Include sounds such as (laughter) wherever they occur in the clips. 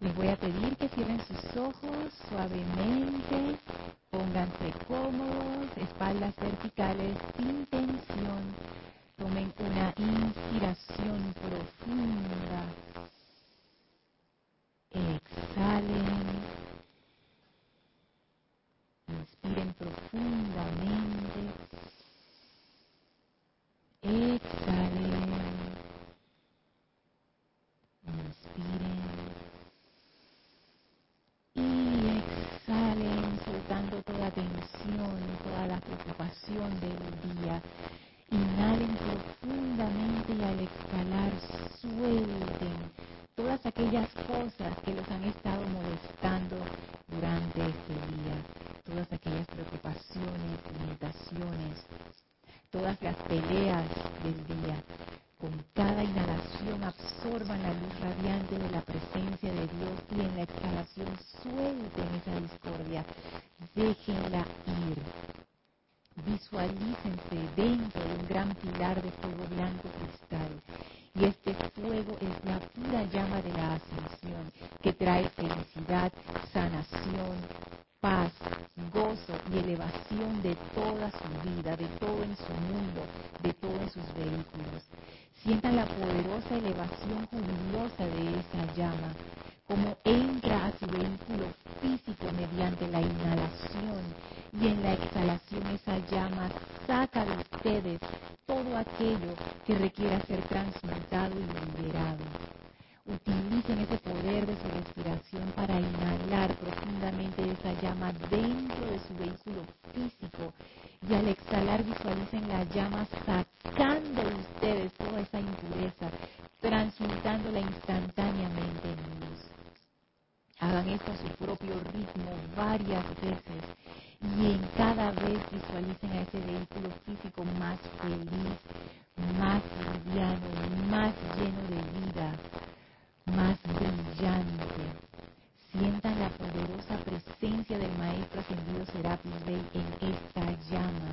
Les voy a pedir que cierren sus ojos suavemente, pónganse cómodos, espaldas verticales sin tensión. Tomen una inspiración profunda. Hagan esto a su propio ritmo varias veces y en cada vez visualicen a ese vehículo físico más feliz, más liviano, más lleno de vida, más brillante. Sientan la poderosa presencia del Maestro Ascendido Serapis Bey en esta llama.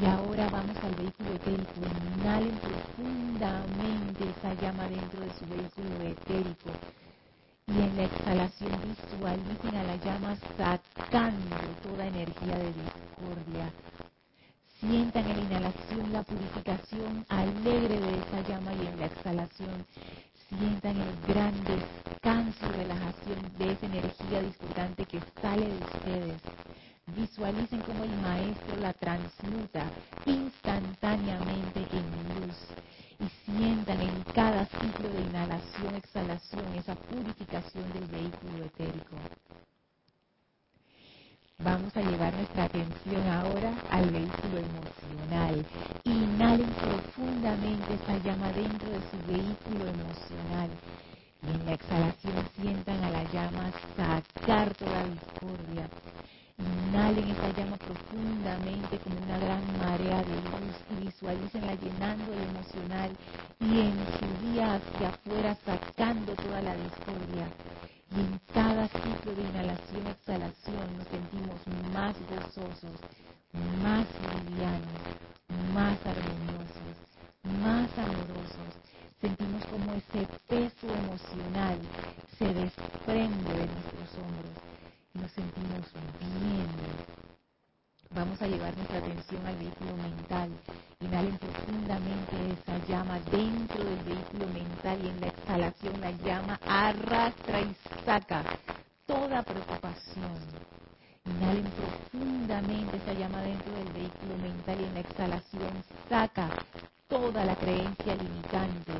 Y ahora vamos al vehículo etérico. Inhalen profundamente esa llama dentro de su vehículo etérico y en la exhalación visualicen a la llama sacando toda energía de discordia. Sientan en la inhalación la purificación alegre de esa llama y en la exhalación sientan el gran descanso y relajación de esa energía discordante que sale de ustedes. Visualicen cómo el maestro la transmuta instantáneamente en luz y sientan en cada ciclo de inhalación, exhalación, esa purificación del vehículo etérico. Vamos a llevar nuestra atención ahora al vehículo emocional. Inhalen profundamente esa llama dentro de su vehículo emocional. Y en la exhalación sientan a la llama sacar toda discordia, Inhalen esa llama profundamente como una gran marea de luz y visualícenla llenando el emocional y en su día hacia afuera sacando toda la discordia. Y en cada ciclo de inhalación exhalación nos sentimos más gozosos, más livianos, más armoniosos, más amorosos. Sentimos como ese peso emocional se desprende de nuestros hombros nos sentimos bien. Vamos a llevar nuestra atención al vehículo mental. Inhalen profundamente esa llama dentro del vehículo mental y en la exhalación la llama arrastra y saca toda preocupación. Inhalen profundamente esa llama dentro del vehículo mental y en la exhalación saca toda la creencia limitante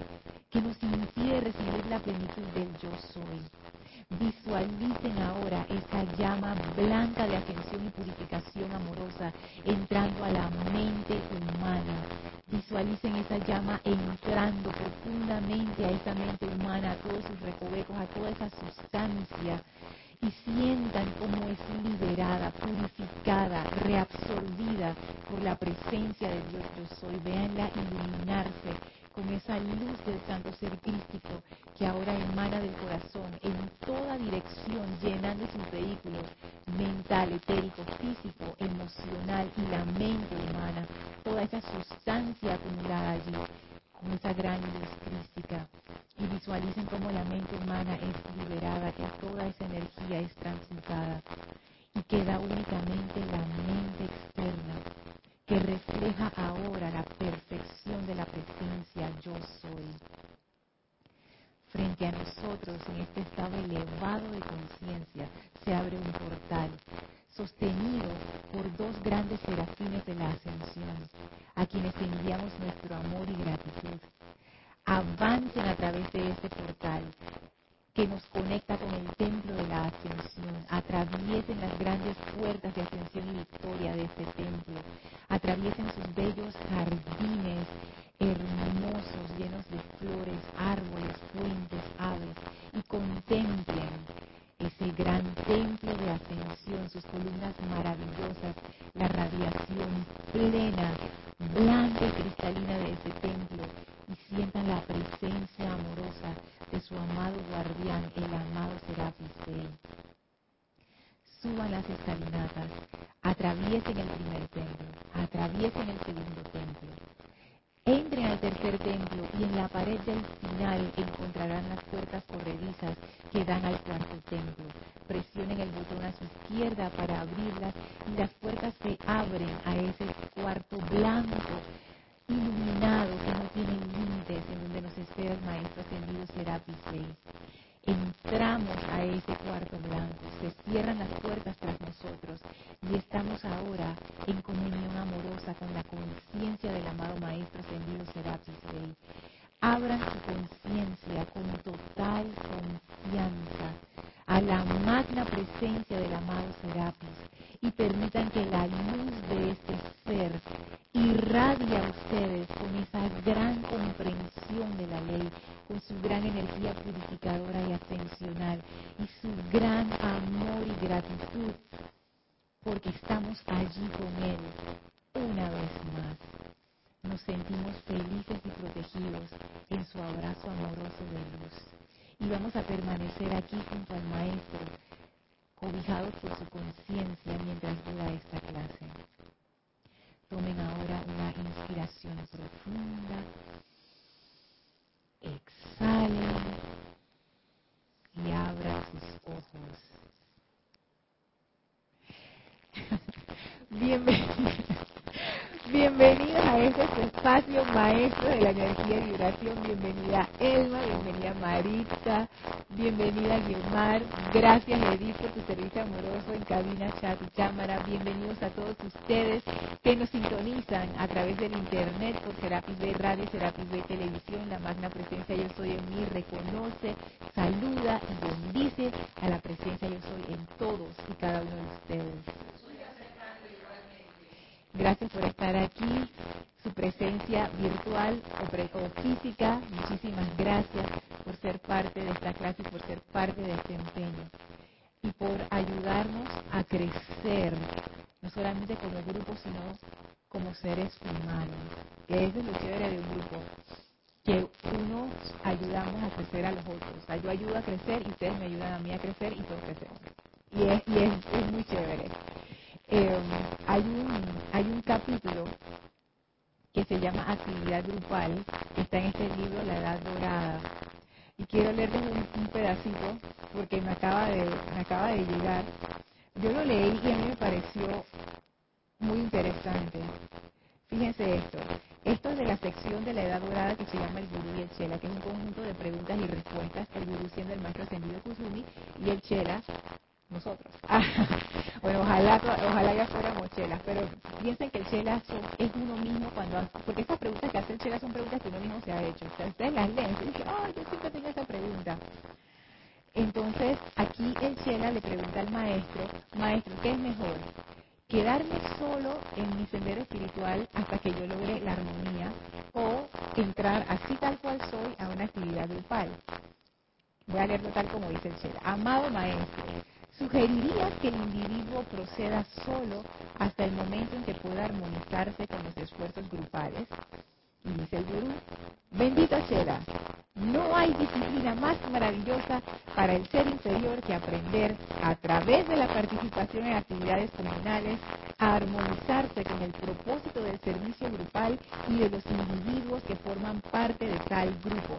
que nos impide recibir la plenitud del yo soy. Visualicen ahora esa llama blanca de ascensión y purificación amorosa entrando a la mente humana. Visualicen esa llama entrando profundamente a esa mente humana, a todos sus recovecos, a toda esa sustancia y sientan cómo es liberada, purificada, reabsorbida por la presencia de Dios yo soy. Veanla iluminarse con esa luz del santo ser crístico que ahora emana del corazón en toda dirección, llenando sus vehículos mental, etérico, físico, emocional y la mente humana, toda esa sustancia acumulada allí con esa gran luz crística. y visualicen cómo la mente humana es liberada, que toda esa energía es transmutada y queda únicamente la mente externa que refleja ahora la perfección de la presencia yo soy. Frente a nosotros, en este estado elevado de conciencia, se abre un portal sostenido por dos grandes serafines de la ascensión, a quienes enviamos nuestro amor y gratitud. Avancen a través de este portal que nos conecta con el templo de la ascensión. Atraviesen las grandes puertas de ascensión y victoria de este templo. Atraviesen sus bellos jardines hermosos, llenos de flores, árboles, fuentes, aves, y contemplen ese gran templo de ascensión, sus columnas maravillosas, la radiación plena, blanca y cristalina de ese templo, y sientan la presencia amorosa de su amado guardián, el amado Serapis Bey. Suban las escalinatas, atraviesen el primer templo, atraviesen el segundo templo. Entren al tercer templo y en la pared del final encontrarán las puertas corredizas que dan al cuarto templo. Presionen el botón a su izquierda para abrirlas y las puertas se abren a ese cuarto blanco iluminado que no tiene límites, en Maestro Ascendido Serapis Bey. Entramos a ese cuarto blanco, se cierran las puertas tras nosotros y estamos ahora en comunión amorosa con la conciencia del amado Maestro Ascendido Serapis Bey. Abran su conciencia con total confianza a la magna presencia del amado Serapis y permitan que la luz de este ser irradie a ustedes con esa gran comprensión de la ley, con su gran energía purificadora y ascensional y su gran amor y gratitud, porque estamos allí con Él una vez más. Nos sentimos felices y protegidos en su abrazo amoroso de luz y vamos a permanecer aquí junto al Maestro, cobijados por su conciencia mientras dura esta clase. Tomen ahora una inspiración profunda, exhalen y abran sus ojos. Bienvenidos. Bienvenidos a este espacio maestro de la energía Bienvenida Elma, bienvenida Marita, bienvenida Guilmar. Gracias Edith por tu servicio amoroso en cabina, chat y cámara. Bienvenidos a todos ustedes que nos sintonizan a través del internet por Serapis Bay Radio, Serapis Bay Televisión. La magna presencia Yo Soy en mí reconoce, saluda y bendice a la presencia Yo Soy en todos y cada uno de ustedes. Gracias por estar aquí, presencia virtual o, física. Muchísimas gracias por ser parte de esta clase por ser parte de este empeño. Y por ayudarnos a crecer, no solamente como grupo, sino como seres humanos. Que eso es lo chévere de un grupo. Que unos ayudamos a crecer a los otros. O sea, yo ayudo a crecer y ustedes me ayudan a mí a crecer y todos crecemos. Y es, y es, es muy chévere. Eh, hay, un, hay un capítulo que se llama Actividad Grupal, que está en este libro, La Edad Dorada. Y quiero leerles un, pedacito porque me acaba, de, me acaba de llegar. Yo lo leí y a mí me pareció muy interesante. Fíjense esto. Esto es de la sección de la Edad Dorada que se llama el Gurú y el Chela, que es un conjunto de preguntas y respuestas, el Gurú siendo el maestro ascendido Kusumi y el Chela nosotros. bueno, ojalá, ojalá ya fuéramos chelas, pero piensen que el chela es uno mismo cuando, porque estas preguntas que hace el chela son preguntas que uno mismo se ha hecho. O sea, ustedes las leen y dicen, ay, yo siempre tengo esa pregunta. Entonces, aquí el chela le pregunta al maestro, maestro, ¿qué es mejor? quedarme solo en mi sendero espiritual hasta que yo logre la armonía o entrar así tal cual soy a una actividad grupal. Voy a leerlo tal como dice el Chela. Amado maestro, sugeriría que el individuo proceda solo hasta el momento en que pueda armonizarse con los esfuerzos grupales. Y dice el gurú, bendita Chela, no hay disciplina más maravillosa para el ser inferior que aprender a través de la participación en actividades comunales a armonizarse con el propósito del servicio grupal y de los individuos que forman parte de tal grupo.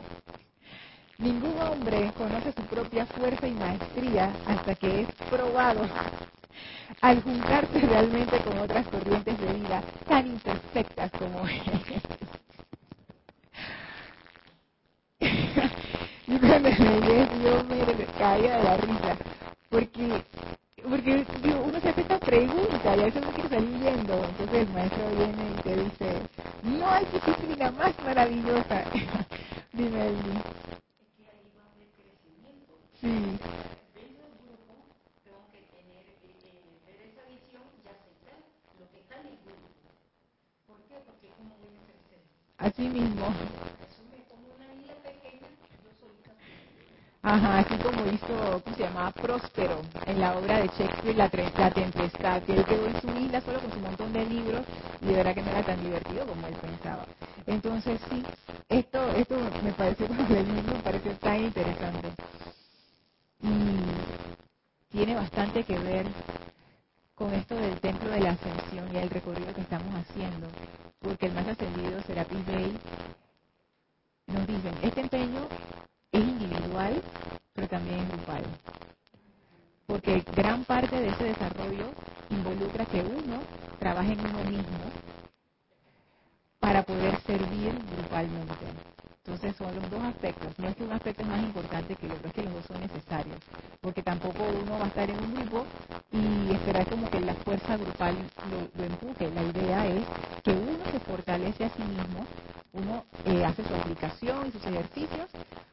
Ningún hombre conoce su propia fuerza y maestría hasta que es probado al juntarse realmente con otras corrientes de vida tan imperfectas como él. (laughs) yo cuando leí yo me caía de la risa, porque porque uno se hace esta pregunta y a veces uno quiere salir viendo, entonces el maestro viene y te dice, no hay disciplina más maravillosa. (laughs) Dime, Elvi. Sí. Así mismo. Ajá, así como hizo, ¿cómo se llamaba? Próspero, en la obra de Shakespeare, La, la Tempestad, que él quedó en su isla solo con su montón de libros y de verdad que no era tan divertido como él pensaba. Entonces sí, esto, esto me libro (laughs) me pareció tan interesante. Y tiene bastante que ver con esto del templo de la ascensión y el recorrido que estamos haciendo, porque el más ascendido Serapis Bey nos dice, este empeño es individual, pero también es grupal. Porque gran parte de ese desarrollo involucra que uno trabaje en uno mismo para poder servir grupalmente. Entonces son los dos aspectos. No es que un aspecto es más importante que el otro, es que los dos son necesarios. Porque tampoco uno va a estar en un grupo y esperar como que la fuerza grupal lo, empuje. La idea es que uno se fortalece a sí mismo, uno eh, hace su aplicación y sus ejercicios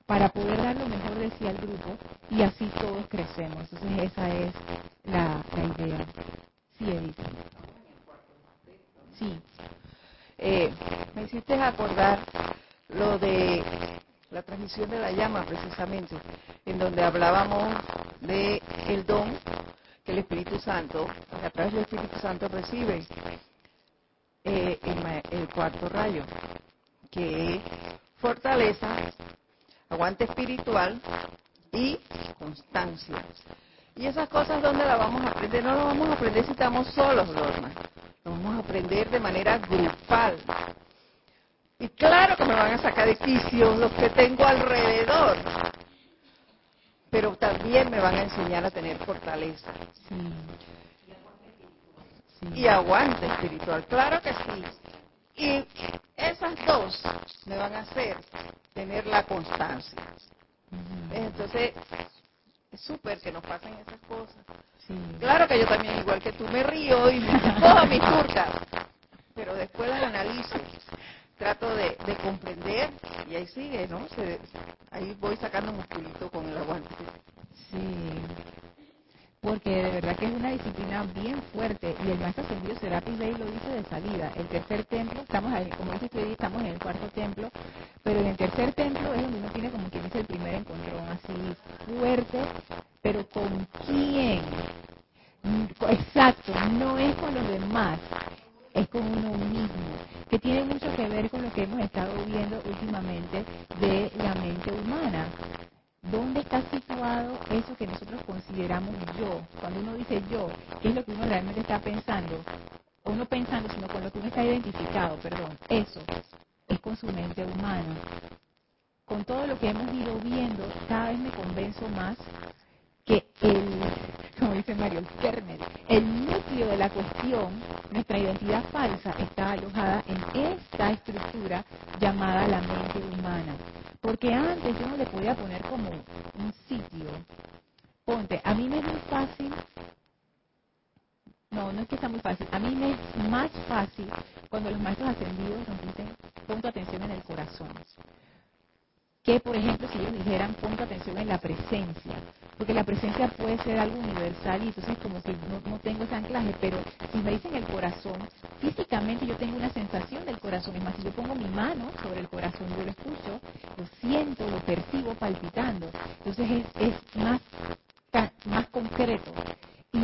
para poder dar lo mejor de sí al grupo y así todos crecemos. Entonces esa es la, idea. Sí, Edith. Sí. Eh, me hiciste acordar lo de la transmisión de la llama precisamente, en donde hablábamos de el don que el Espíritu Santo, a través del Espíritu Santo recibe eh, el, cuarto rayo, que es fortaleza, aguante espiritual y constancia. Y esas cosas, ¿dónde las vamos a aprender? No las vamos a aprender si estamos solos, Lorna. Lo vamos a aprender de manera grupal. Que me van a sacar de quicio los que tengo alrededor, pero también me van a enseñar a tener fortaleza. Y aguante espiritual, claro que sí. Y esas dos me van a hacer tener la constancia. Entonces, es súper que nos pasen esas cosas. Claro que yo también, igual que tú, me río y (laughs) cojo mis turcas, pero después las analizo trato de, comprender y ahí sigue, ¿no? ahí voy sacando musculito con el aguante. Sí, porque de verdad que es una disciplina bien fuerte y el maestro ascendido Serapis Bey lo dice de salida. El tercer templo, estamos ahí, como dice usted, estamos en el cuarto templo, pero en el tercer templo es donde uno tiene como quien dice el primer encontrón, así fuerte, pero ¿con quién? Exacto, no es con los demás, es con uno mismo, que tiene mucho que ver con lo que hemos estado viendo últimamente de la mente humana. ¿Dónde está situado eso que nosotros consideramos yo? Cuando uno dice yo, ¿qué es lo que uno realmente está pensando? O no pensando, sino con lo que uno está identificado, perdón. Eso es con su mente humana. Con todo lo que hemos ido viendo, cada vez me convenzo más que el, como dice Mario, el kernel, el núcleo de la cuestión, nuestra identidad falsa, está alojada en esta estructura llamada la mente humana. Porque antes yo no le podía poner como un sitio. Ponte, a mí me es muy fácil no, no es que sea muy A mí me es más fácil cuando los maestros ascendidos nos dicen, pon atención en el corazón que, por ejemplo, si ellos dijeran, ponga atención en la presencia, porque la presencia puede ser algo universal y entonces como que no, tengo ese anclaje, pero si me dicen el corazón, físicamente yo tengo una sensación del corazón, es más, si yo pongo mi mano sobre el corazón, yo lo escucho, lo siento, lo percibo palpitando, entonces es, es más, más concreto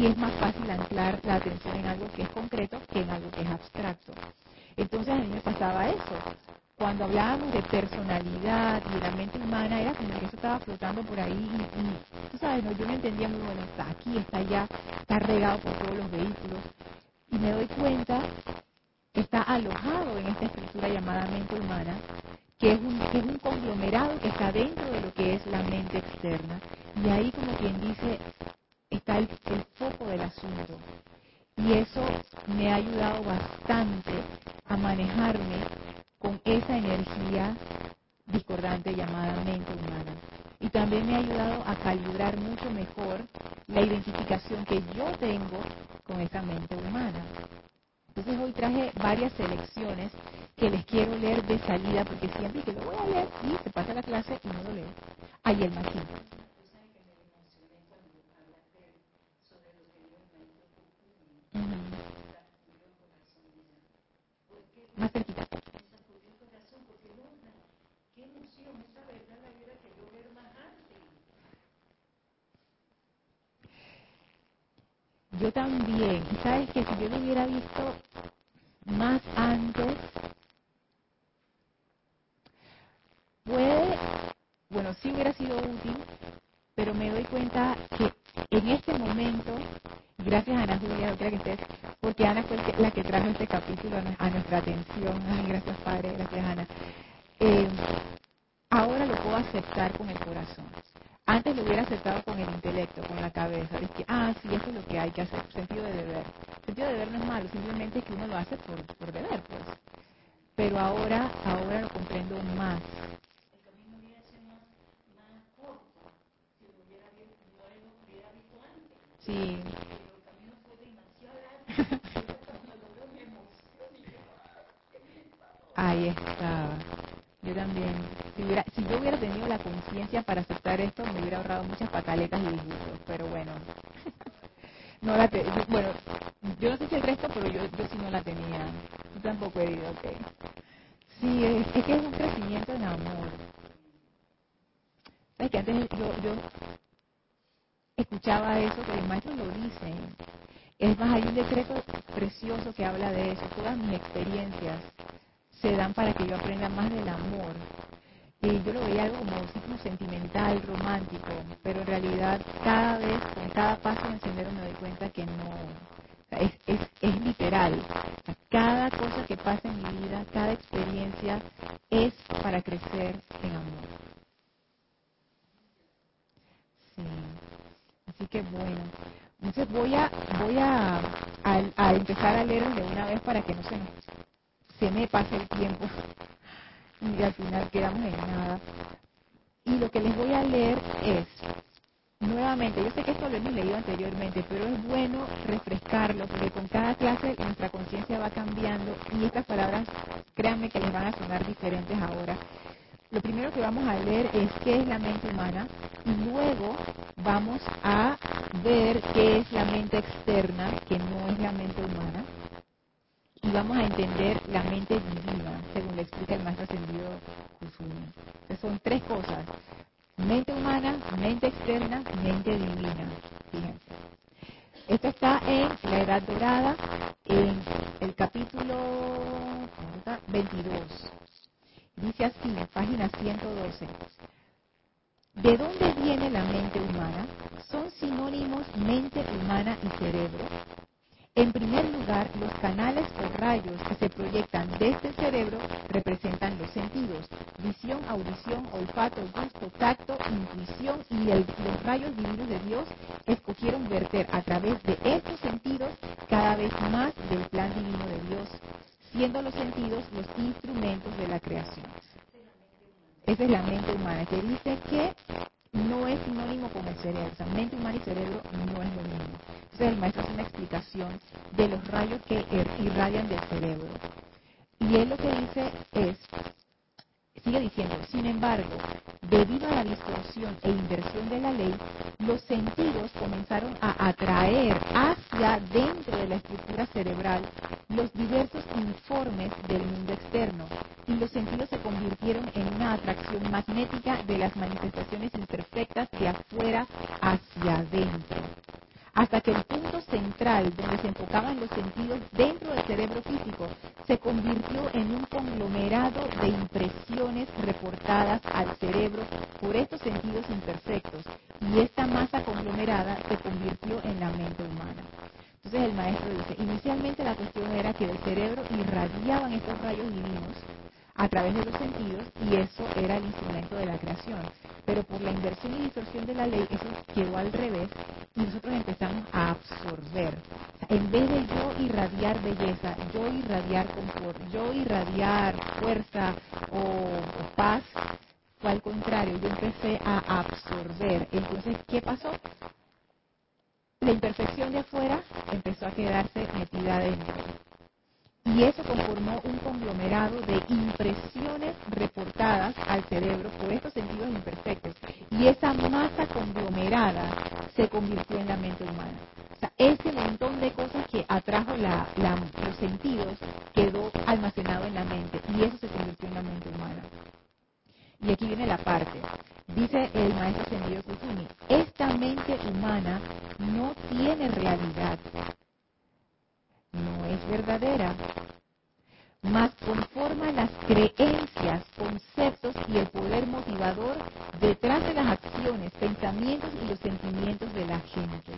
y es más fácil anclar la atención en algo que es concreto que en algo que es abstracto. Entonces a mí me pasaba eso cuando hablábamos de personalidad y de la mente humana, era como que eso estaba flotando por ahí y, tú sabes, no, yo no entendía muy bueno, está aquí, está allá, está regado por todos los vehículos. Y me doy cuenta que está alojado en esta estructura llamada mente humana, que es, un, que es un conglomerado que está dentro de lo que es la mente externa. Y ahí, como quien dice, está el, el foco del asunto. Y eso me ha ayudado bastante a manejarme con esa energía discordante llamada mente humana. Y también me ha ayudado a calibrar mucho mejor la identificación que yo tengo con esa mente humana. Entonces hoy traje varias selecciones que les quiero leer de salida porque siempre que lo voy a leer y se pasa la clase y no lo leo. Ahí el máximo. Más cerquita. Yo también. Sabes que si yo lo hubiera visto más antes, puede, bueno, sí hubiera sido útil, pero me doy cuenta que en este momento, gracias a Ana Julia, que estés, porque Ana fue la que trajo este capítulo a nuestra atención. Ay, gracias Padre, gracias Ana. Eh, ahora lo puedo aceptar con el corazón. Antes lo hubiera aceptado con el intelecto, con la cabeza. Que, ah, sí, eso es lo que hay que hacer. Sentido de deber. Sentido de deber no es malo, simplemente es que uno lo hace por, por deber, pues. Pero ahora, ahora lo comprendo más. El camino hubiera sido más, más corto si lo hubiera visto, no lo hubiera visto antes. Sí. Ahí estaba. Yo también. Si, hubiera, si yo hubiera tenido la conciencia para aceptar esto, me hubiera ahorrado muchas pataletas y disgustos. Pero bueno. (laughs) no la bueno, yo no sé si el resto, pero yo, yo sí no la tenía. Yo tampoco he ido, ok. Sí, es, es, que es un crecimiento en amor. Es que antes yo, yo escuchaba eso, que los maestros lo dicen. Es más, hay un decreto precioso que habla de eso. Todas mis experiencias se dan para que yo aprenda más del amor. Y yo lo veía algo como un sentimental, romántico, pero en realidad cada vez, con cada paso en el sendero me doy cuenta que no, es, es, es literal. cada cosa que pasa en mi vida, cada experiencia es para crecer en amor. Sí. Así que bueno. Entonces voy a voy a, a, empezar a leer de una vez para que no se se me pasa el tiempo (laughs) y al final quedamos en nada. Y lo que les voy a leer es, nuevamente, yo sé que esto lo hemos leído anteriormente, pero es bueno refrescarlo porque con cada clase nuestra conciencia va cambiando y estas palabras, créanme que les van a sonar diferentes ahora. Lo primero que vamos a leer es qué es la mente humana y luego vamos a ver qué es la mente externa, que no es la mente humana y vamos a entender la mente divina, según le explica el maestro ascendido Kusumi. son tres cosas, mente humana, mente externa, mente divina. Fíjense. Esto está en la Edad Dorada, en el capítulo 22. Dice así, página 112. ¿De dónde viene la mente humana? ¿Son sinónimos mente humana y cerebro? En primer lugar, los canales o rayos que se proyectan desde el cerebro representan los sentidos, visión, audición, olfato, gusto, tacto, intuición y los rayos divinos de Dios escogieron verter a través de estos sentidos cada vez más del plan divino de Dios, siendo los sentidos los instrumentos de la creación. Esa es la mente humana, que dice que no es sinónimo con el cerebro. O sea, mente humana y cerebro no es lo mismo. Entonces el maestro hace una explicación de los rayos que er, irradian del cerebro. Y él lo que dice es, sigue diciendo, sin embargo, debido a la distorsión e inversión de la ley, los sentidos comenzaron a atraer hacia dentro de la estructura cerebral los diversos informes del mundo externo y los sentidos se convirtieron en una atracción magnética de las manifestaciones imperfectas de afuera hacia adentro hasta que el punto central donde se enfocaban los sentidos dentro del cerebro físico se convirtió en un conglomerado de impresiones reportadas al cerebro por estos sentidos imperfectos y esta masa conglomerada se convirtió en la mente humana. Entonces el maestro dice, inicialmente la cuestión era que del cerebro irradiaban estos rayos divinos a través de los sentidos y eso era el instrumento de la creación. Pero por la inversión y distorsión de la ley eso quedó al revés y nosotros empezamos a absorber. en vez de yo irradiar belleza, yo irradiar confort, yo irradiar fuerza o, paz, fue al contrario, yo empecé a absorber. Entonces, ¿qué pasó? La imperfección de afuera empezó a quedarse metida dentro y eso conformó un conglomerado de impresiones reportadas al cerebro por estos sentidos imperfectos. Y esa masa conglomerada se convirtió en la mente humana. O sea, ese montón de cosas que atrajo los sentidos quedó almacenado en la mente y eso se convirtió en la mente humana. Y aquí viene la parte. Dice el maestro Sendido Kusumi, esta mente humana no tiene realidad, no es verdadera, mas conforma las creencias, conceptos y el poder motivador detrás de las acciones, pensamientos y los sentimientos de la gente.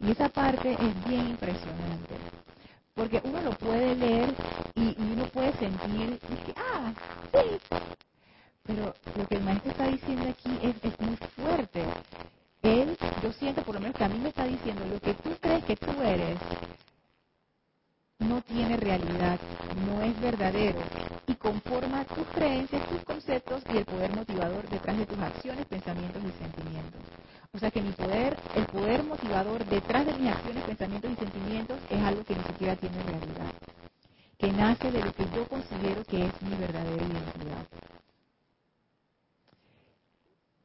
Y esa parte es bien impresionante, porque uno lo puede leer y, uno puede sentir, que, ah, sí, pero lo que el maestro está diciendo aquí es, es muy fuerte. Él, yo siento por lo menos que a mí me está diciendo, lo que tú crees que tú eres, no tiene realidad, no es verdadero y conforma tus creencias, tus conceptos y el poder motivador detrás de tus acciones, pensamientos y sentimientos. O sea que mi poder, el poder motivador detrás de mis acciones, pensamientos y sentimientos es algo que ni siquiera tiene realidad, que nace de lo que yo considero que es mi verdadera identidad.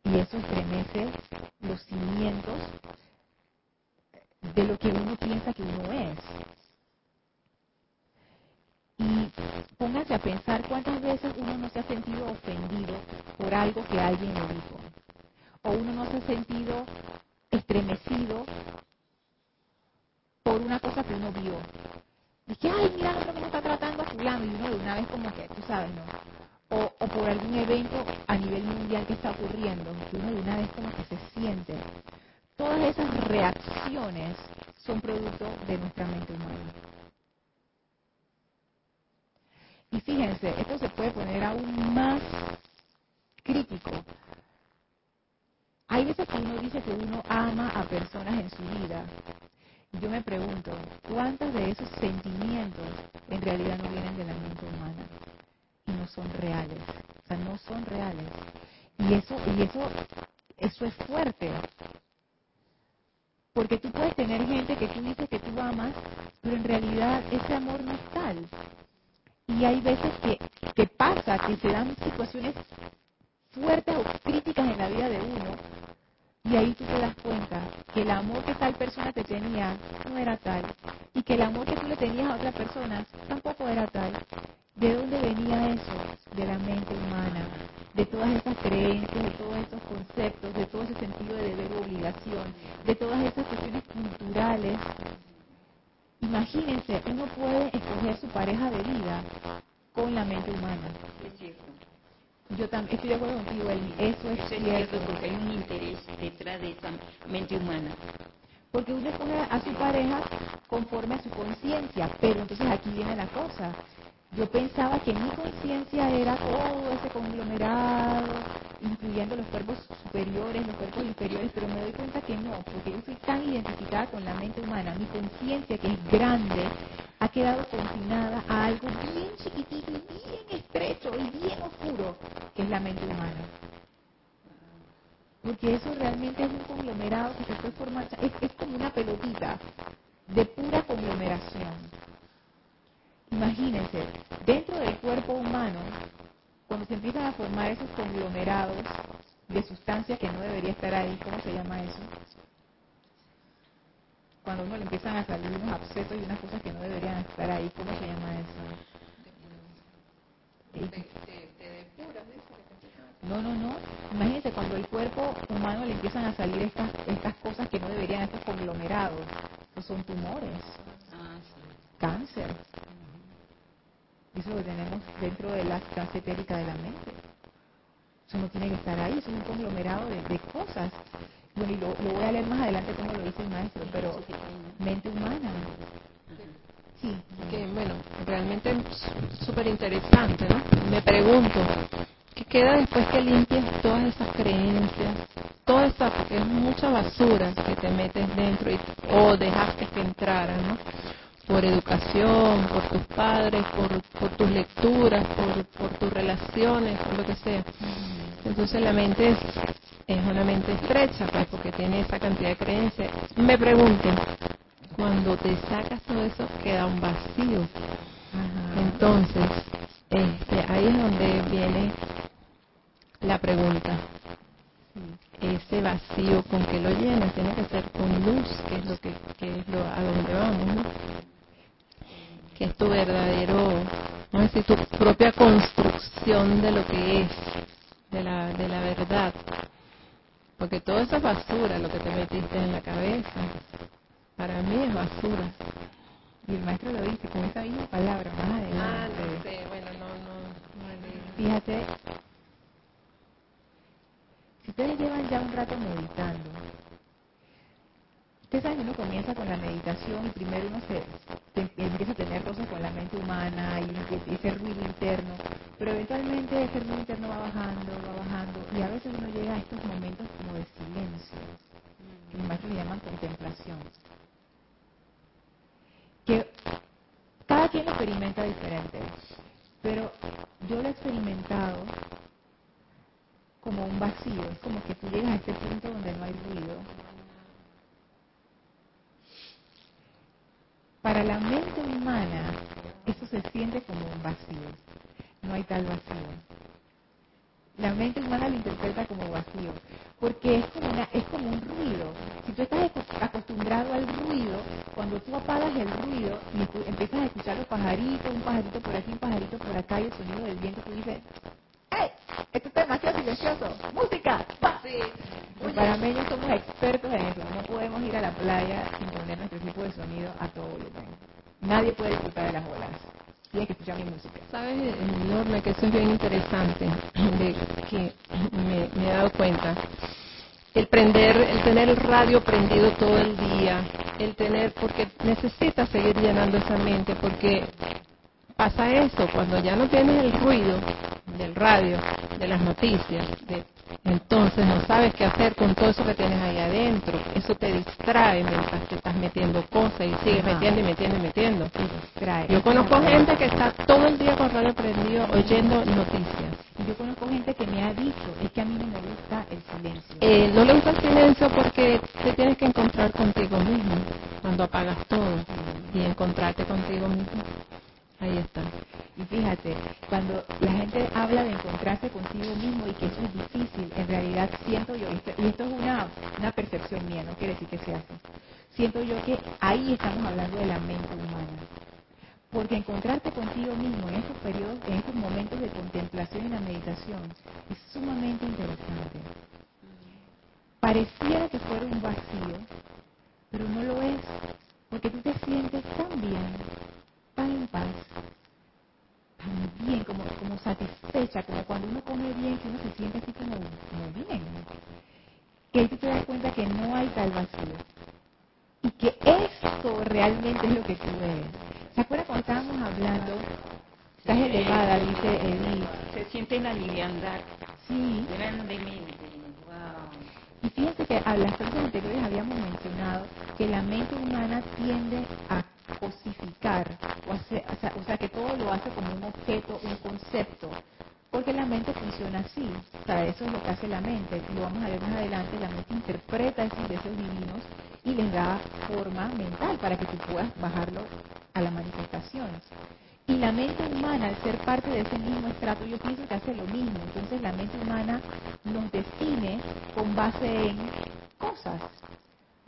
Y eso estremece los cimientos de lo que uno piensa que uno es. Y pónganse a pensar cuántas veces uno no se ha sentido ofendido por algo que alguien le dijo. O uno no se ha sentido estremecido por una cosa que uno vio. Y que, ay, mira lo que me está tratando a fulano. Y uno de una vez como que, tú sabes, ¿no? O, o por algún evento a nivel mundial que está ocurriendo. Que uno de una vez como que se siente. Todas esas reacciones son producto de nuestra mente humana. Y fíjense, esto se puede poner aún más crítico. Hay veces que uno dice que uno ama a personas en su vida. Yo me pregunto, ¿cuántos de esos sentimientos en realidad no vienen de la mente humana? Y no son reales. O sea, no son reales. Y eso, y eso, eso es fuerte. Porque tú puedes tener gente que tú dices que tú amas, pero en realidad ese amor no es tal. Y hay veces que, que pasa, que se dan situaciones fuertes o críticas en la vida de uno, y ahí tú te das cuenta que el amor que tal persona te tenía no era tal, y que el amor que tú le tenías a otra persona tampoco era tal. ¿De dónde venía eso? De la mente humana, de todas estas creencias, de todos estos conceptos, de todo ese sentido de deber obligación, de todas estas cuestiones culturales Imagínense, uno puede escoger su pareja de vida con la mente humana. Yo también estoy de acuerdo contigo, Eli. Eso es, cierto. porque hay un interés detrás de esa mente humana. Porque uno escoge a su pareja conforme a su conciencia, pero entonces aquí viene la cosa. Yo pensaba que mi conciencia era todo ese conglomerado, incluyendo los cuerpos superiores, los cuerpos inferiores, pero me doy cuenta que no, porque yo soy tan identificada con la mente humana, mi conciencia que es grande, ha quedado confinada a algo bien chiquitito y bien estrecho y bien oscuro, que es la mente humana. Porque eso realmente es un conglomerado que se puede formar, es, es como una pelotita de pura conglomeración. Imagínense, dentro del cuerpo humano, cuando se empiezan a formar esos conglomerados de sustancias que no debería estar ahí, ¿cómo se llama eso? Cuando uno le empiezan a salir unos abscesos y unas cosas que no deberían estar ahí, ¿cómo se llama eso? No, no, no. Imagínense cuando el cuerpo humano le empiezan a salir estas, estas cosas que no deberían, estos conglomerados, pues son tumores, ah, cáncer, eso lo tenemos dentro de la sustancia etérica de la mente. Eso no tiene que estar ahí, es un conglomerado de, cosas. Bueno, y lo, voy a leer más adelante como lo dice el maestro, pero mente humana. sí. Que, bueno, realmente es súper interesante, ¿no? Me pregunto, ¿qué queda después que limpies todas esas creencias? Toda esa, es mucha basura que te metes dentro y, o dejaste que entrara, ¿no? Por educación, por tus padres, por, por tus lecturas, por, por, tus relaciones, por lo que sea. Entonces la mente es, es una mente estrecha, pues, porque tiene esa cantidad de creencias. Me pregunto, cuando te sacas todo eso, queda un vacío. Entonces, este, ahí es donde viene la pregunta. Ese vacío con que lo llenas tiene que ser con luz, que es lo que, que es lo a donde vamos, ¿no? Que es tu verdadero, vamos a decir, tu propia construcción de lo que es, de la, de la verdad. Porque todo eso es basura, lo que te metiste en la cabeza. Para mí es basura. Y el maestro lo dice con esa misma palabra más adelante. Ah, no sé, bueno, no, no, Fíjate, si ustedes llevan ya un rato meditando, ustedes saben que uno comienza con la meditación y primero uno se, empieza a tener cosas con la mente humana y ese ruido interno, pero eventualmente ese ruido interno va bajando, va bajando y a veces uno llega a estos momentos como de silencio, que maestros le llaman contemplación que cada quien experimenta diferente, pero yo lo he experimentado como un vacío, es como que tú llegas a este punto donde no hay ruido. Para la mente humana, eso se siente como un vacío, no hay tal vacío. La mente humana lo interpreta como vacío, porque es como, es como un ruido. Si tú estás acostumbrado al ruido, cuando tú apagas el ruido y empiezas a escuchar los pajaritos, un pajarito por aquí, un pajarito por acá y el sonido del viento, tú dices, ¡Ey! Esto está demasiado silencioso. ¡Música! Sí. Los panameños somos expertos en eso. No podemos ir a la playa sin poner nuestro tipo de sonido a todo volumen. Nadie puede disfrutar de las olas tienes que escuchar mi música. Sabes, Norma, que eso es bien interesante, (clears throat) de que me, me, he dado cuenta. El prender, el tener el radio prendido todo el día, el tener, porque necesitas seguir llenando esa mente, porque pasa eso, cuando ya no tienes el ruido del radio, de las noticias, de entonces no sabes qué hacer con todo eso que tienes ahí adentro. Eso te distrae mientras te estás metiendo cosas y sigues metiendo y metiendo y metiendo. Yo conozco gente que está todo el día con radio prendido oyendo noticias. Yo conozco gente que me ha dicho, es que a mí no me gusta el silencio. Eh, no le gusta el silencio porque te tienes que encontrar contigo mismo cuando apagas todo y encontrarte contigo mismo. Ahí está. Y fíjate, cuando la gente habla de encontrarse consigo mismo y que eso es difícil, en realidad siento yo, y esto es una, una percepción mía, no quiere decir que sea así, siento yo que ahí estamos hablando de la mente humana. Porque encontrarte contigo mismo en estos periodos, en estos momentos de contemplación y la meditación, es sumamente interesante. Pareciera que fuera un vacío, pero no lo es, porque tú te sientes tan bien, tan en paz, tan bien, como, como satisfecha, como cuando uno come bien, que uno se siente así como, como bien. Que ahí tú te das cuenta que no hay tal vacío. Y que esto realmente es lo que tú eres. ¿Se acuerdan cuando estábamos hablando? Estás elevada, dice Edith. Se siente la liviandad. Sí. Grandemente. Wow. Y fíjense que a las clases anteriores habíamos mencionado que la mente humana tiende a cosificar, o, o, sea, que todo lo hace como un objeto, un concepto, porque la mente funciona así, o sea, eso es lo que hace la mente, lo vamos a ver más adelante, la mente interpreta esos deseos divinos y les da forma mental para que tú puedas bajarlo a la manifestación. Y la mente humana, al ser parte de ese mismo estrato, yo pienso que hace lo mismo. Entonces la mente humana nos define con base en cosas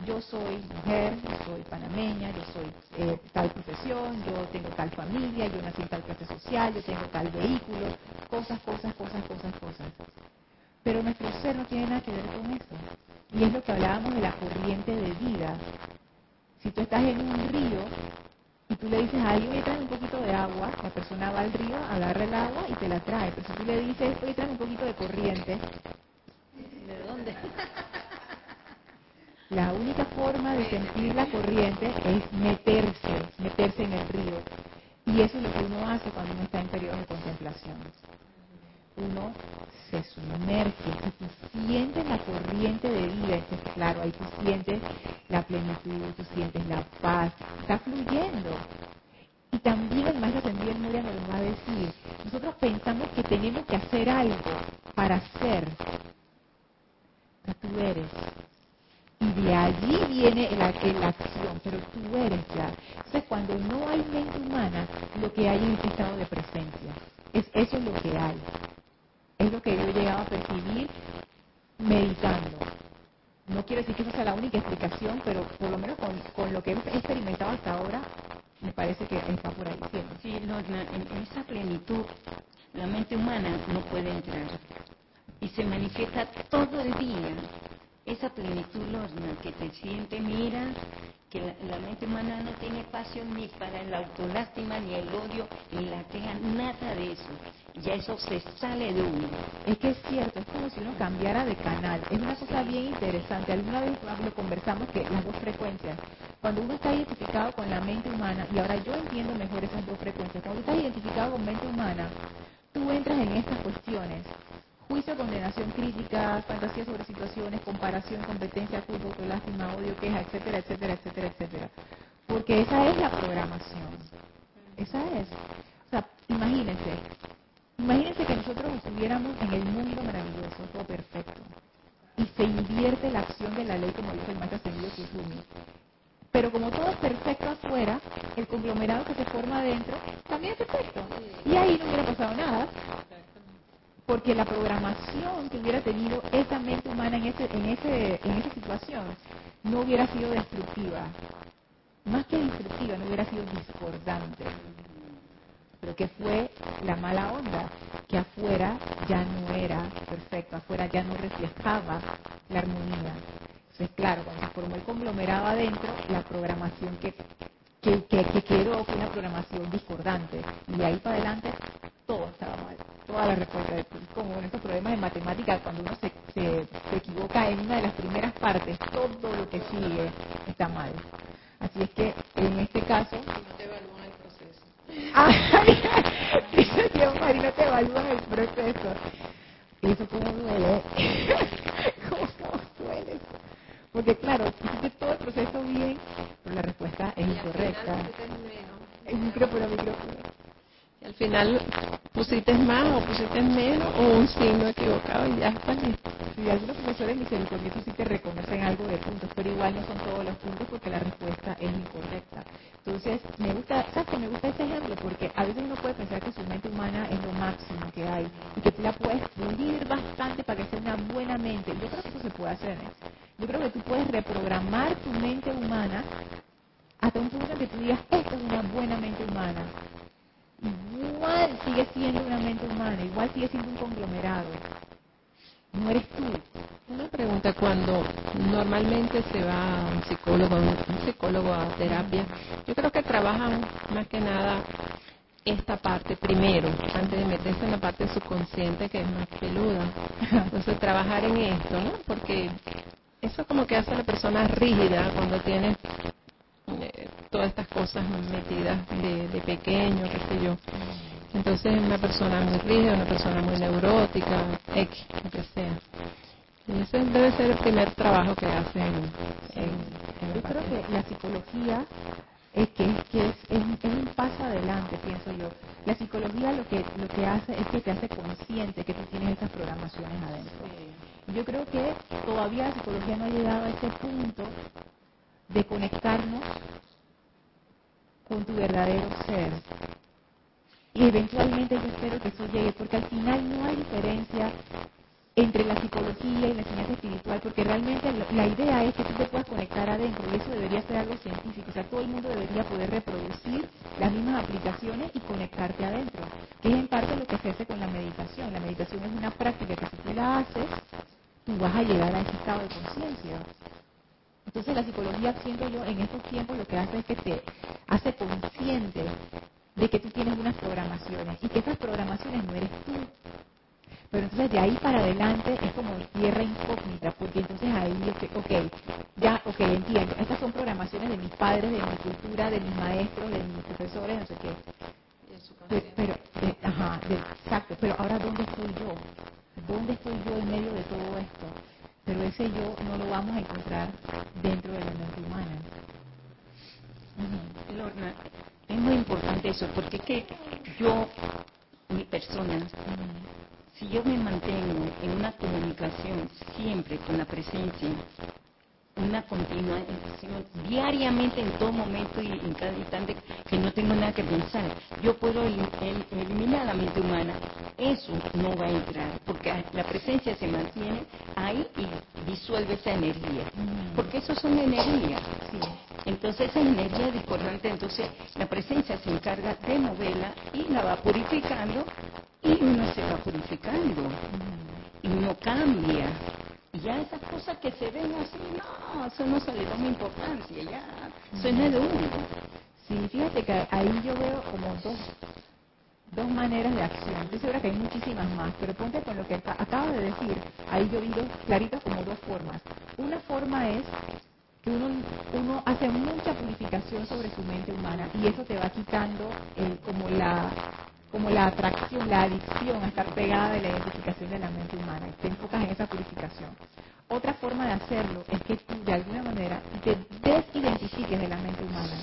yo soy mujer, yo soy panameña, yo soy eh, tal profesión, yo tengo tal familia, yo nací en tal clase social, yo tengo tal vehículo, cosas, cosas, cosas, cosas, cosas. Pero nuestro ser no tiene nada que ver con eso. Y es lo que hablábamos de la corriente de vida. Si tú estás en un río y tú le dices a alguien, trae un poquito de agua, la persona va al río, agarra el agua y te la trae. Pero si tú le dices, oye, trae un poquito de corriente, ¿de dónde? (laughs) La única forma de sentir la corriente es meterse, meterse en el río. Y eso es lo que uno hace cuando uno está en periodo de contemplación. Uno se sumerge y tú sientes la corriente de vida. claro, ahí tú sientes la plenitud, tú sientes la paz, está fluyendo. Y también el maestro ascendido Moria nos va a decir. Nosotros pensamos que tenemos que hacer algo para ser. Tú eres. De allí viene la, la, acción, pero tú eres ya. Entonces, cuando no hay mente humana, lo que hay es este estado de presencia. Es, eso es lo que hay. Es lo que yo he llegado a percibir meditando. No quiero decir que esa sea la única explicación, pero por lo menos con, con lo que he experimentado hasta ahora, me parece que está por ahí. Sí, en esa plenitud la mente humana no puede entrar y se manifiesta todo el día. Esa plenitud, Lorna, que te siente, mira, que la, mente humana no tiene espacio ni para el autolástima, ni el odio, ni la queja, nada de eso. Ya eso se sale de uno. Es que es cierto, es como si uno cambiara de canal. Es una cosa bien interesante. Alguna vez lo conversamos que las dos frecuencias, cuando uno está identificado con la mente humana, y ahora yo entiendo mejor esas dos frecuencias, cuando uno está identificado con mente humana, tú entras en estas cuestiones juicio, condenación, crítica, fantasía sobre situaciones, comparación, competencia, culpa, lástima, odio, queja, etcétera, etcétera, etcétera, etcétera. Porque esa es la programación. Esa es. O sea, imagínense, imagínense que nosotros estuviéramos en el mundo maravilloso, todo perfecto, y se invierte la acción de la ley, como dice el maestro ascendido Kuzumi. Pero como todo es perfecto afuera, el conglomerado que se forma adentro también es perfecto. Y ahí no hubiera pasado nada porque la programación que hubiera tenido esa mente humana en, ese, en, ese, en esa situación no hubiera sido destructiva. Más que destructiva, no hubiera sido discordante. Pero que fue la mala onda, que afuera ya no era perfecto, afuera ya no reflejaba la armonía. Entonces, claro, cuando se formó el conglomerado adentro, la programación que, que, que, que quedó fue una programación discordante. Y de ahí para adelante todo estaba mal toda la respuesta como en estos problemas de matemática, cuando uno se, se, equivoca en una de las primeras partes, todo lo que sigue está mal. Así es que en este caso... no te evalúan el proceso. (laughs) dice Dios (laughs) no te evalúan el proceso. Eso como duele. (laughs) Porque claro, hiciste todo el proceso bien, pero la respuesta es incorrecta. El micrófono, micrófono al final pusiste más o pusiste menos o un signo equivocado y ya está listo. Y algunos profesores misericordiosos sí te reconocen algo de puntos, pero igual no son todos los puntos porque la respuesta es incorrecta. Entonces, me gusta, ¿sabes que me gusta este ejemplo? Porque a veces uno puede pensar que su mente humana es lo máximo que hay y que tú la puedes pulir bastante para que sea una buena mente. Yo creo que eso se puede hacer. ¿eh? Yo creo que tú puedes reprogramar tu mente humana hasta un punto en que tú digas, esta es una buena mente humana igual sigue siendo una mente humana, igual sigue siendo un conglomerado. No eres tú. Una pregunta, cuando normalmente se va a un psicólogo, un psicólogo a terapia, yo creo que trabajan más que nada esta parte primero, antes de meterse en la parte subconsciente que es más peluda. Entonces trabajar en esto, ¿no? Porque eso como que hace a la persona rígida cuando tiene eh, todas estas cosas metidas de, pequeño, qué sé yo. Entonces una persona muy rígida, una persona muy neurótica, X, lo que sea. Y ese debe ser el primer trabajo que hacen. En, yo creo que la psicología es que, es, que es, es, un paso adelante, pienso yo. La psicología lo que, lo que hace es que te hace consciente que tú tienes esas programaciones adentro. Yo creo que todavía la psicología no ha llegado a ese punto de conectarnos con tu verdadero ser. Y eventualmente yo espero que eso llegue, porque al final no hay diferencia entre la psicología y la enseñanza espiritual, porque realmente la idea es que tú te puedas conectar adentro, y eso debería ser algo científico, o sea, todo el mundo debería poder reproducir las mismas aplicaciones y conectarte adentro, que es en parte lo que se hace con la meditación. La meditación es una práctica que si tú la haces, tú vas a llegar a ese estado de conciencia. Entonces la psicología, siento yo, en estos tiempos lo que hace es que te hace consciente de que tú tienes unas programaciones y que esas programaciones no eres tú. Pero entonces de ahí para adelante es como tierra incógnita, porque entonces ahí, ok, ya, ok, entiendo, estas son programaciones de mis padres, de mi cultura, de mis maestros, de mis profesores, no sé qué. Pero, ajá, exacto, pero ahora ¿dónde estoy yo? ¿Dónde estoy yo en medio de todo esto? Pero ese yo no lo vamos a encontrar dentro de la mente humana. Lorna, es muy importante eso, porque es que yo, mi persona, si yo me mantengo en una comunicación siempre con la presencia, una continuación diariamente en todo momento y en cada instante que no tengo nada que pensar. Yo puedo eliminar la mente humana. Eso no va a entrar, porque la presencia se mantiene ahí y disuelve esa energía. Porque eso son energías. Entonces esa energía discordante, entonces la presencia se encarga de moverla y la va purificando y uno se va purificando y no cambia. Y ya esas cosas que se ven así, no, eso no se le una importancia, ya, suena de uno. Sí, fíjate que ahí yo veo como dos, dos maneras de acción. Estoy segura que hay muchísimas más, pero ponte con lo que acabo de decir. Ahí yo vi dos claritas como dos formas. Una forma es que uno, uno hace mucha purificación sobre su mente humana y eso te va quitando eh, como la como la atracción, la adicción a estar pegada de la identificación de la mente humana. Y te enfocas en esa purificación. Otra forma de hacerlo es que tú, de alguna manera, te desidentifiques de la mente humana.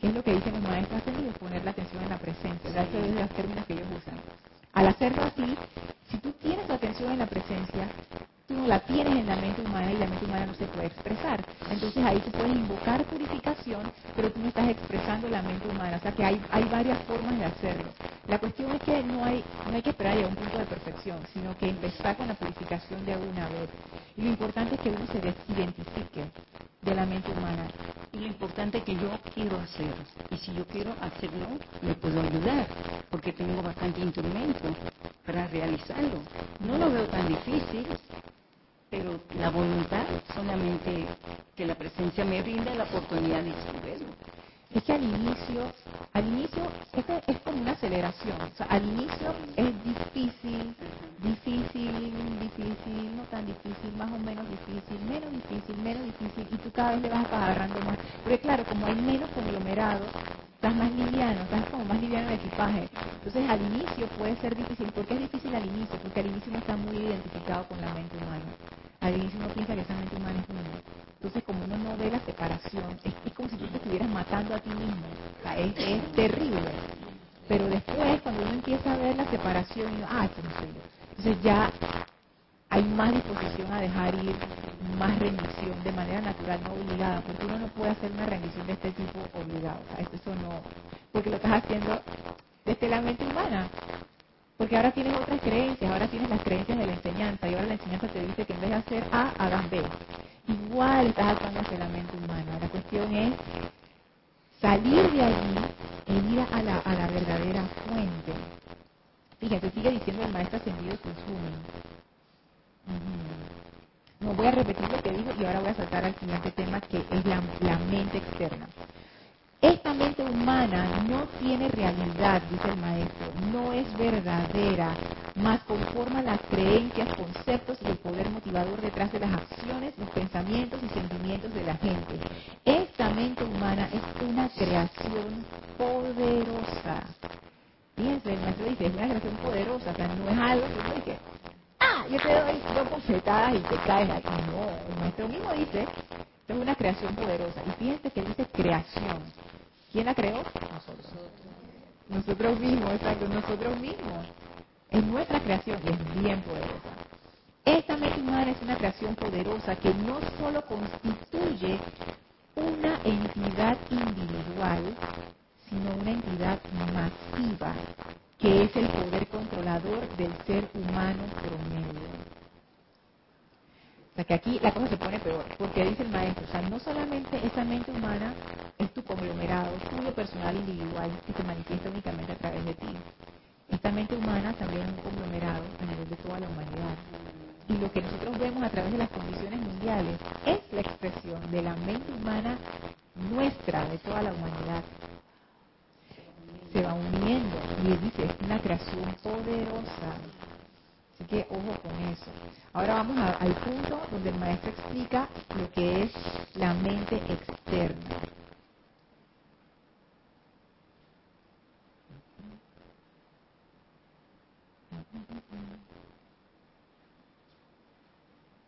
es lo que dicen los maestros ascendidos, poner la atención en la presencia. De los términos que ellos usan. Al hacerlo así, si tú tienes tu atención en la presencia, tú no la tienes en la mente humana y la mente humana no se puede expresar. Entonces ahí tú puedes invocar purificación, pero tú no estás expresando la mente humana. O sea que hay, hay varias formas de hacerlo. La cuestión es que no hay, no hay que esperar a un punto de perfección, sino que empezar con la purificación de alguna vez. Y lo importante es que uno se desidentifique de la mente humana. Y lo importante es que yo quiero hacer. Y si yo quiero hacerlo, me puedo ayudar, porque tengo bastante instrumento para realizarlo. No lo veo tan difícil, pero la voluntad solamente que la presencia me brinda la oportunidad de hacerlo. Es que al inicio, al inicio es, es como una aceleración. O sea, al inicio es difícil, difícil, difícil, no tan difícil, más o menos difícil, menos difícil, menos difícil, y tú cada vez le vas agarrando más. Porque claro, como hay menos conglomerados, estás más liviano, estás como más liviano de equipaje. Entonces al inicio puede ser difícil. ¿Por qué es difícil al inicio? Porque al inicio no está muy identificado con la mente humana. Al inicio uno piensa que esa mente humana es uno. Entonces como uno no ve la separación, es, como si tú te estuvieras matando a ti mismo. O sea, es, terrible. Pero después, cuando uno empieza a ver la separación, y ah, esto no soy yo. Entonces ya hay más disposición a dejar ir, más rendición de manera natural, no obligada, porque uno no puede hacer una rendición de este tipo obligado. eso no, porque lo estás haciendo desde la mente humana. Porque ahora tienes otras creencias, ahora tienes las creencias de la enseñanza, y ahora la enseñanza te dice que en vez de hacer A, hagas B. Igual estás actuando hacia la mente humana. La cuestión es salir de allí e ir a la, a la verdadera fuente. Fíjate, sigue diciendo el maestro ascendido Kuzumi no voy a repetir lo que dijo y ahora voy a saltar al siguiente tema que es la, mente externa. Esta mente humana no tiene realidad, dice el maestro, no es verdadera, más conforma las creencias, conceptos y el poder motivador detrás de las acciones, los pensamientos y sentimientos de la gente. Esta mente humana es una creación poderosa. Fíjense, el maestro dice, es una creación poderosa, o sea, no es algo que dice, ah, yo te doy dos bofetadas y te caes aquí. No, el maestro mismo dice, es una creación poderosa. Y fíjense que dice creación. ¿Quién la creó? Nosotros. Nosotros mismos, exacto, nosotros mismos. Es nuestra creación y es bien poderosa. Esta mente humana es una creación poderosa que no solo constituye una entidad individual, sino una entidad masiva que es el poder controlador del ser humano promedio. O sea que aquí la cosa se pone peor, porque dice el maestro, o sea, no solamente esa mente humana es tu conglomerado, tuyo personal individual que se manifiesta únicamente a través de ti. Esta mente humana también es un conglomerado a nivel de toda la humanidad. Y lo que nosotros vemos a través de las condiciones mundiales es la expresión de la mente humana nuestra, de toda la humanidad se va uniendo y él dice, es una creación poderosa. Que ojo con eso. Ahora vamos al punto donde el maestro explica lo que es la mente externa.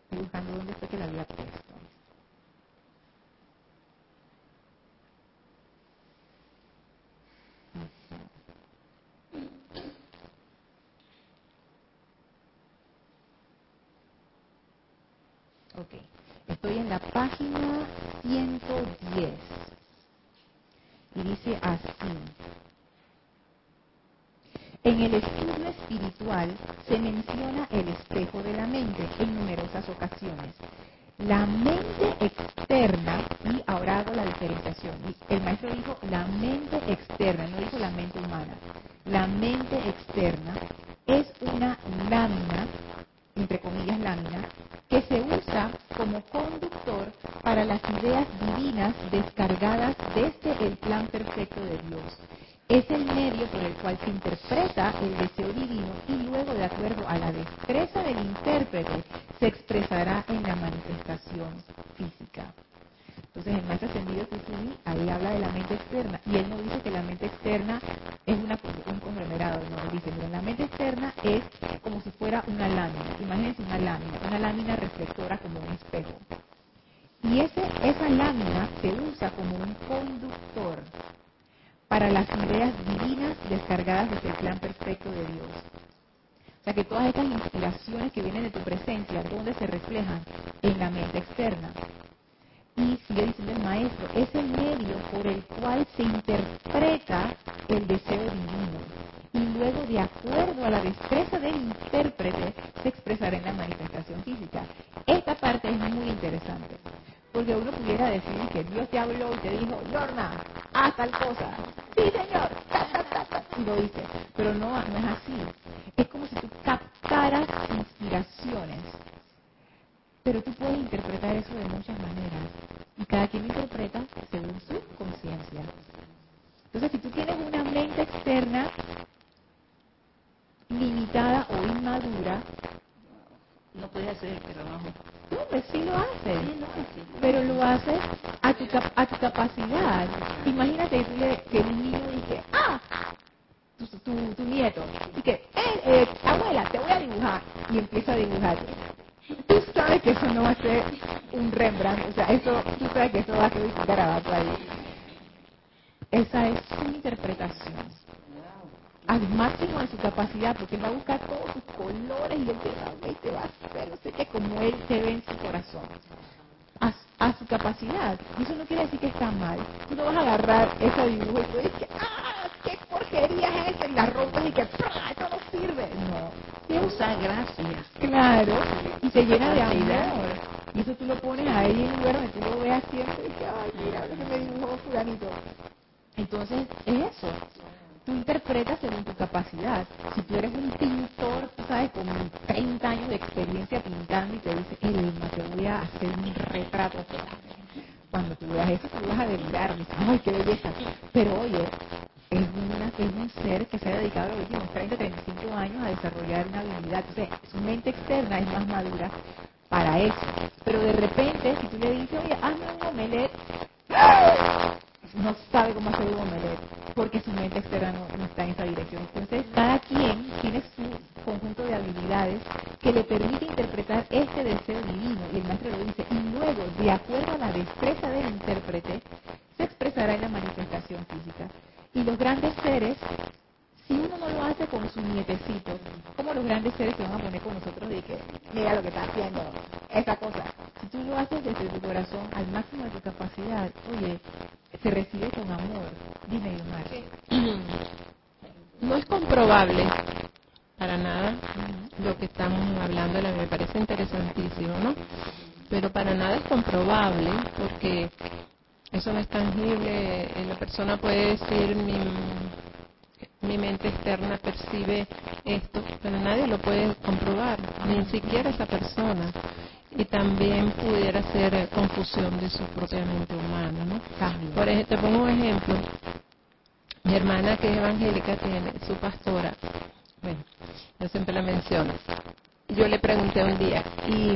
Estoy buscando dónde fue que la había puesto. Ok, estoy en la página 110 y dice así. En el estudio espiritual se menciona el espejo de la mente en numerosas ocasiones. La mente externa, y ahora hago la diferenciación, el maestro dijo la mente externa, no dijo la mente humana. La mente externa es una lámina, entre comillas lámina, que se usa como conductor para las ideas divinas descargadas desde el plan perfecto de Dios. Es el medio por el cual se interpreta el deseo divino y luego, de acuerdo a la destreza del intérprete, se expresará en la manifestación física. Entonces el maestro ascendido Kusumi ahí habla de la mente externa y él no dice que la mente externa es una, un conglomerado, no, él dice, mira, la mente externa es como si fuera una lámina, imagínense una lámina, una lámina reflectora como un espejo. Y ese, esa lámina se usa como un conductor para las ideas divinas descargadas desde el plan perfecto de Dios. O sea que todas estas inspiraciones que vienen de tu presencia, ¿dónde se reflejan? En la mente externa. Y sigue diciendo el maestro, es el medio por el cual se interpreta el deseo divino. Y luego, de acuerdo a la destreza del intérprete, se expresará en la manifestación física. Esta parte es muy interesante. Porque uno pudiera decir que Dios te habló y te dijo, Lorna, haz tal cosa. Sí, señor. y lo dice. Pero no, no es así. Es como si tú captaras inspiraciones pero tú puedes interpretar eso de muchas maneras. Y cada quien interpreta según su conciencia. Entonces, si tú tienes una mente externa limitada o inmadura, no puedes hacer el trabajo. No, pues sí lo haces. Pero lo haces a tu, a tu capacidad. Imagínate que, el niño dice, ah, tu, tu, tu nieto, y que, eh, eh, abuela, te voy a dibujar. Y empieza a dibujarte tú sabes que eso no va a ser un Rembrandt, o sea, eso, tú sabes que eso va a ser un garabato ahí. Esa es su interpretación. Al máximo de su capacidad, porque él va a buscar todos sus colores y él te va, y te va a hacer, no sé qué, como él se ve en su corazón. A, a, su capacidad. Y eso no quiere decir que está mal. Tú no vas a agarrar ese dibujo y tú dices, ¡ah! ¡Qué porquería es esa! Y la ropa y que, ¡ah! No sirve. No usa gracias. Claro, y se llena de amor. Y eso tú lo pones ahí en un lugar donde tú lo veas siempre y que, ay, mira lo que me dibujó fulanito. Entonces, es eso. Tú interpretas según tu capacidad. Si tú eres un pintor, tú sabes, con 30 años de experiencia pintando y te dice, Elma, te voy a hacer un retrato. Cuando tú veas eso, tú vas a delirar, dices, ay, qué belleza. Pero oye, es, una, es un ser que se ha dedicado los últimos 30, 35 años a desarrollar una habilidad. Entonces, su mente externa es más madura para eso. Pero de repente, si tú le dices, oye, hazme un omelette, no sabe cómo hacer un omelette, porque su mente externa no, está en esa dirección. Entonces, cada quien tiene su conjunto de habilidades que le permite interpretar este deseo divino. Y el maestro lo dice, y luego, de acuerdo a la destreza del intérprete, se expresará en la manifestación física. Y los grandes seres, si uno no lo hace con su nietecito, como los grandes seres se van a poner con nosotros de que, mira lo que está haciendo, esa cosa. Si tú lo haces desde tu corazón, al máximo de tu capacidad, oye, se recibe con amor. Dime, Omar. (clears throat) No es comprobable para nada lo que estamos hablando, me parece interesantísimo, ¿no? Pero para nada es comprobable porque eso no es tangible. La persona puede decir, mi, mi mente externa percibe esto, pero nadie lo puede comprobar, ni siquiera esa persona. Y también pudiera ser confusión de su propia mente humana, ¿no? Por ejemplo, te pongo un ejemplo. Mi hermana que es evangélica tiene su pastora, bueno, yo siempre la menciono, yo le pregunté un día, ¿y,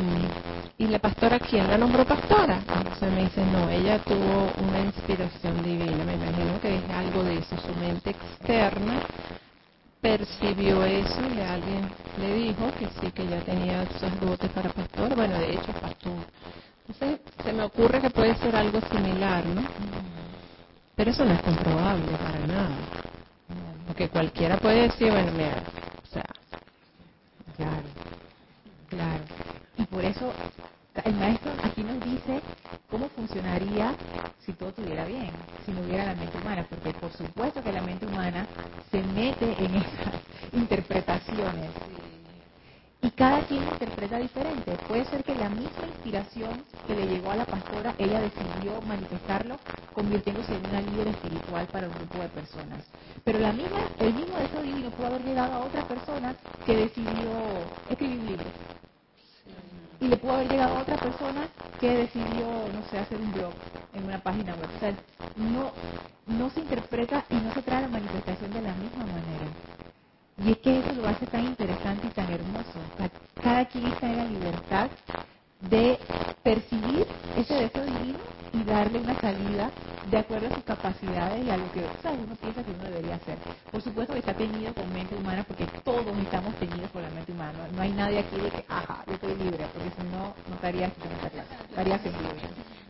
¿y la pastora quién la nombró pastora? Entonces me dice, no, ella tuvo una inspiración divina, me imagino que es algo de eso, su mente externa percibió eso y alguien le dijo que sí, que ya tenía esos dotes para pastor, bueno, de hecho pastor. Entonces se me ocurre que puede ser algo similar, ¿no? Pero eso no es comprobable para nada. Porque cualquiera puede decir, bueno, mira, o sea, Claro, claro. Y por eso el maestro aquí nos dice cómo funcionaría si todo estuviera bien, si no hubiera la mente humana, porque por supuesto que la mente humana se mete en esas (laughs) interpretaciones. Y cada quien interpreta diferente. Puede ser que la misma inspiración que le llegó a la pastora, ella decidió manifestarlo convirtiéndose en una líder espiritual para un grupo de personas. Pero la misma, el mismo deseo divino pudo haber llegado a otra persona que decidió escribir un libro. Y le pudo haber llegado a otra persona que decidió, no sé, hacer un blog en una página web. No, no se interpreta y no se trae la manifestación de la misma manera. Y es que eso lo hace tan interesante y tan hermoso. Cada quien está en la libertad de percibir ese deseo divino y darle una salida de acuerdo a sus capacidades y a lo que o sea, uno piensa que uno debería hacer. Por supuesto que está teñido con mente humana porque todos estamos teñidos por la mente humana. No, no hay nadie aquí de que, ajá, yo estoy libre, porque si no, no estaría en esta clase, estaría sin libre.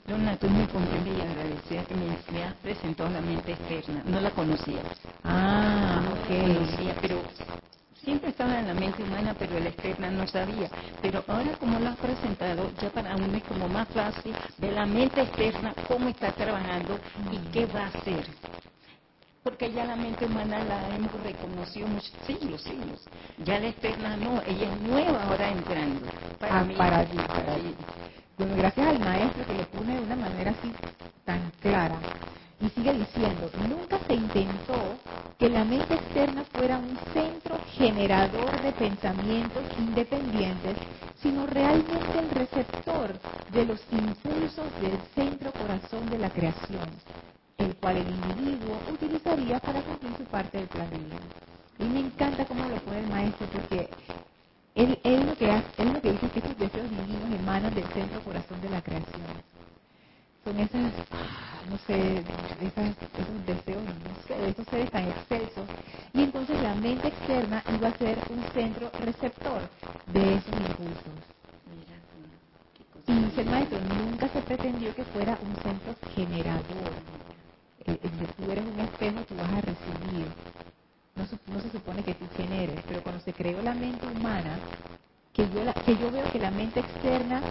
Lorna, tú muy contenta y agradecida que me, me has presentado la mente externa. No la conocía. Ah, no ok. la conocía, pero siempre estaba en la mente humana, pero la externa no sabía. Pero ahora como lo has presentado, ya para uno es como más fácil de la mente externa, cómo está trabajando y qué va a hacer. Porque ya la mente humana la hemos reconocido muchos siglos, siglos. Ya la externa no, ella es nueva ahora entrando. Ah, mí, para ti, para ti. Bueno, gracias al maestro que lo pone de una manera así tan clara. Y sigue diciendo, nunca se intentó que la mente externa fuera un centro generador de pensamientos independientes, sino realmente el receptor de los impulsos del centro corazón de la creación, el cual el individuo utilizaría para cumplir su parte del plan divino. Y me encanta cómo lo pone el maestro, porque él, él lo que hace, él lo que dice es que estos deseos divinos emanan del centro corazón de la creación. Son esas, ah, no sé, esas, esos deseos, no sé, esos seres tan excelsos. Y entonces la mente externa iba a ser un centro receptor de esos impulsos. Y dice el maestro, nunca se pretendió que fuera un centro generador. Eh, tú eres un espejo, tú vas a recibir. No, no se supone que tú generes, pero cuando se creó la mente humana, que yo, la- que yo veo que la mente externa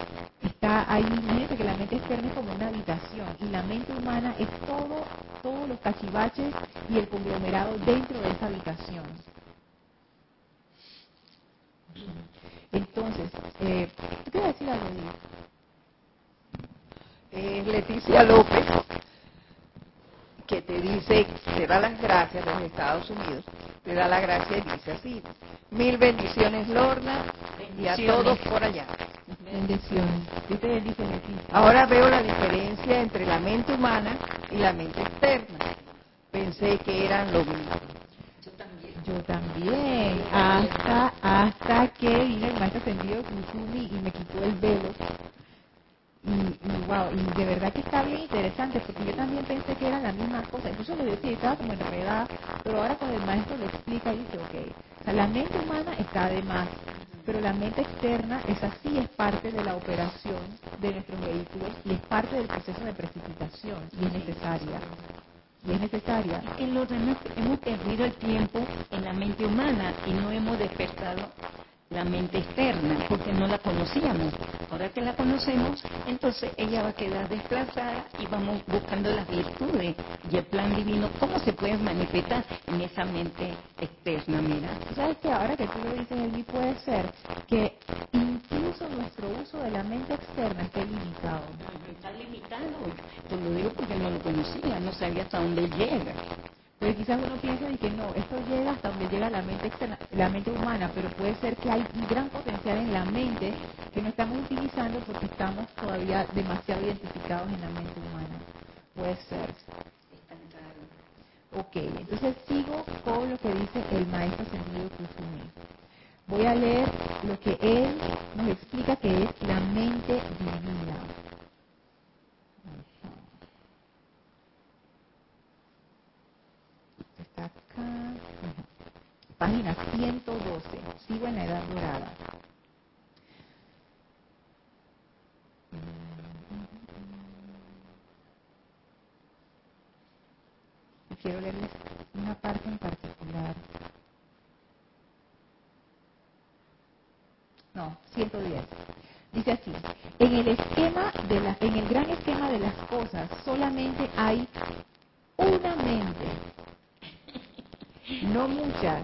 está ahí, imagínense que la mente externa es como una habitación y la mente humana es todo, todos los cachivaches y el conglomerado dentro de esa habitación. Entonces, eh, ¿tú quieres decir algo, es Leticia López, que te dice, te da las gracias desde Estados Unidos, te da las gracias y dice así, mil bendiciones Lorna y a todos por allá. Bendiciones. Te bendice. Ahora veo la diferencia entre la mente humana y la mente externa. Pensé que eran lo mismo. Yo también, hasta, hasta que vino el maestro ascendido Kusumi y me quitó el velo. Verdad que está bien interesante, porque yo también pensé que eran la misma cosa. Incluso le decía, estaba como enredada, pero ahora cuando el maestro lo explica, dice, ok, o sea, la mente humana está de más, pero la mente externa, esa sí es parte de la operación de nuestros vehículos y es parte del proceso de precipitación y es necesaria. Y es necesaria. En los demás hemos perdido el tiempo en la mente humana y no hemos despertado la mente externa porque no la conocíamos. Ahora que la conocemos, entonces ella va a quedar desplazada y vamos buscando las virtudes y el plan divino, cómo se puede manifestar en esa mente externa, mira. ¿Sabes que ahora que tú lo dices, Elvi, puede ser que incluso nuestro uso de la mente externa esté limitado? Está limitado. Te lo digo porque no lo conocía, no sabía hasta dónde llega. Porque quizás uno piensa de que no, esto llega hasta donde llega la mente externa, la mente humana, pero puede ser que hay un gran potencial en la mente que no estamos utilizando porque estamos todavía demasiado identificados en la mente humana. Puede ser. Ok, entonces sigo con lo que dice el maestro ascendido Kusumi. Voy a leer lo que él nos explica que es la mente divina. Está acá. Página 112. Sigo en la edad dorada. quiero leerles una parte en particular. No, 110. Dice así, en el en el gran esquema de las cosas solamente hay una mente, no muchas.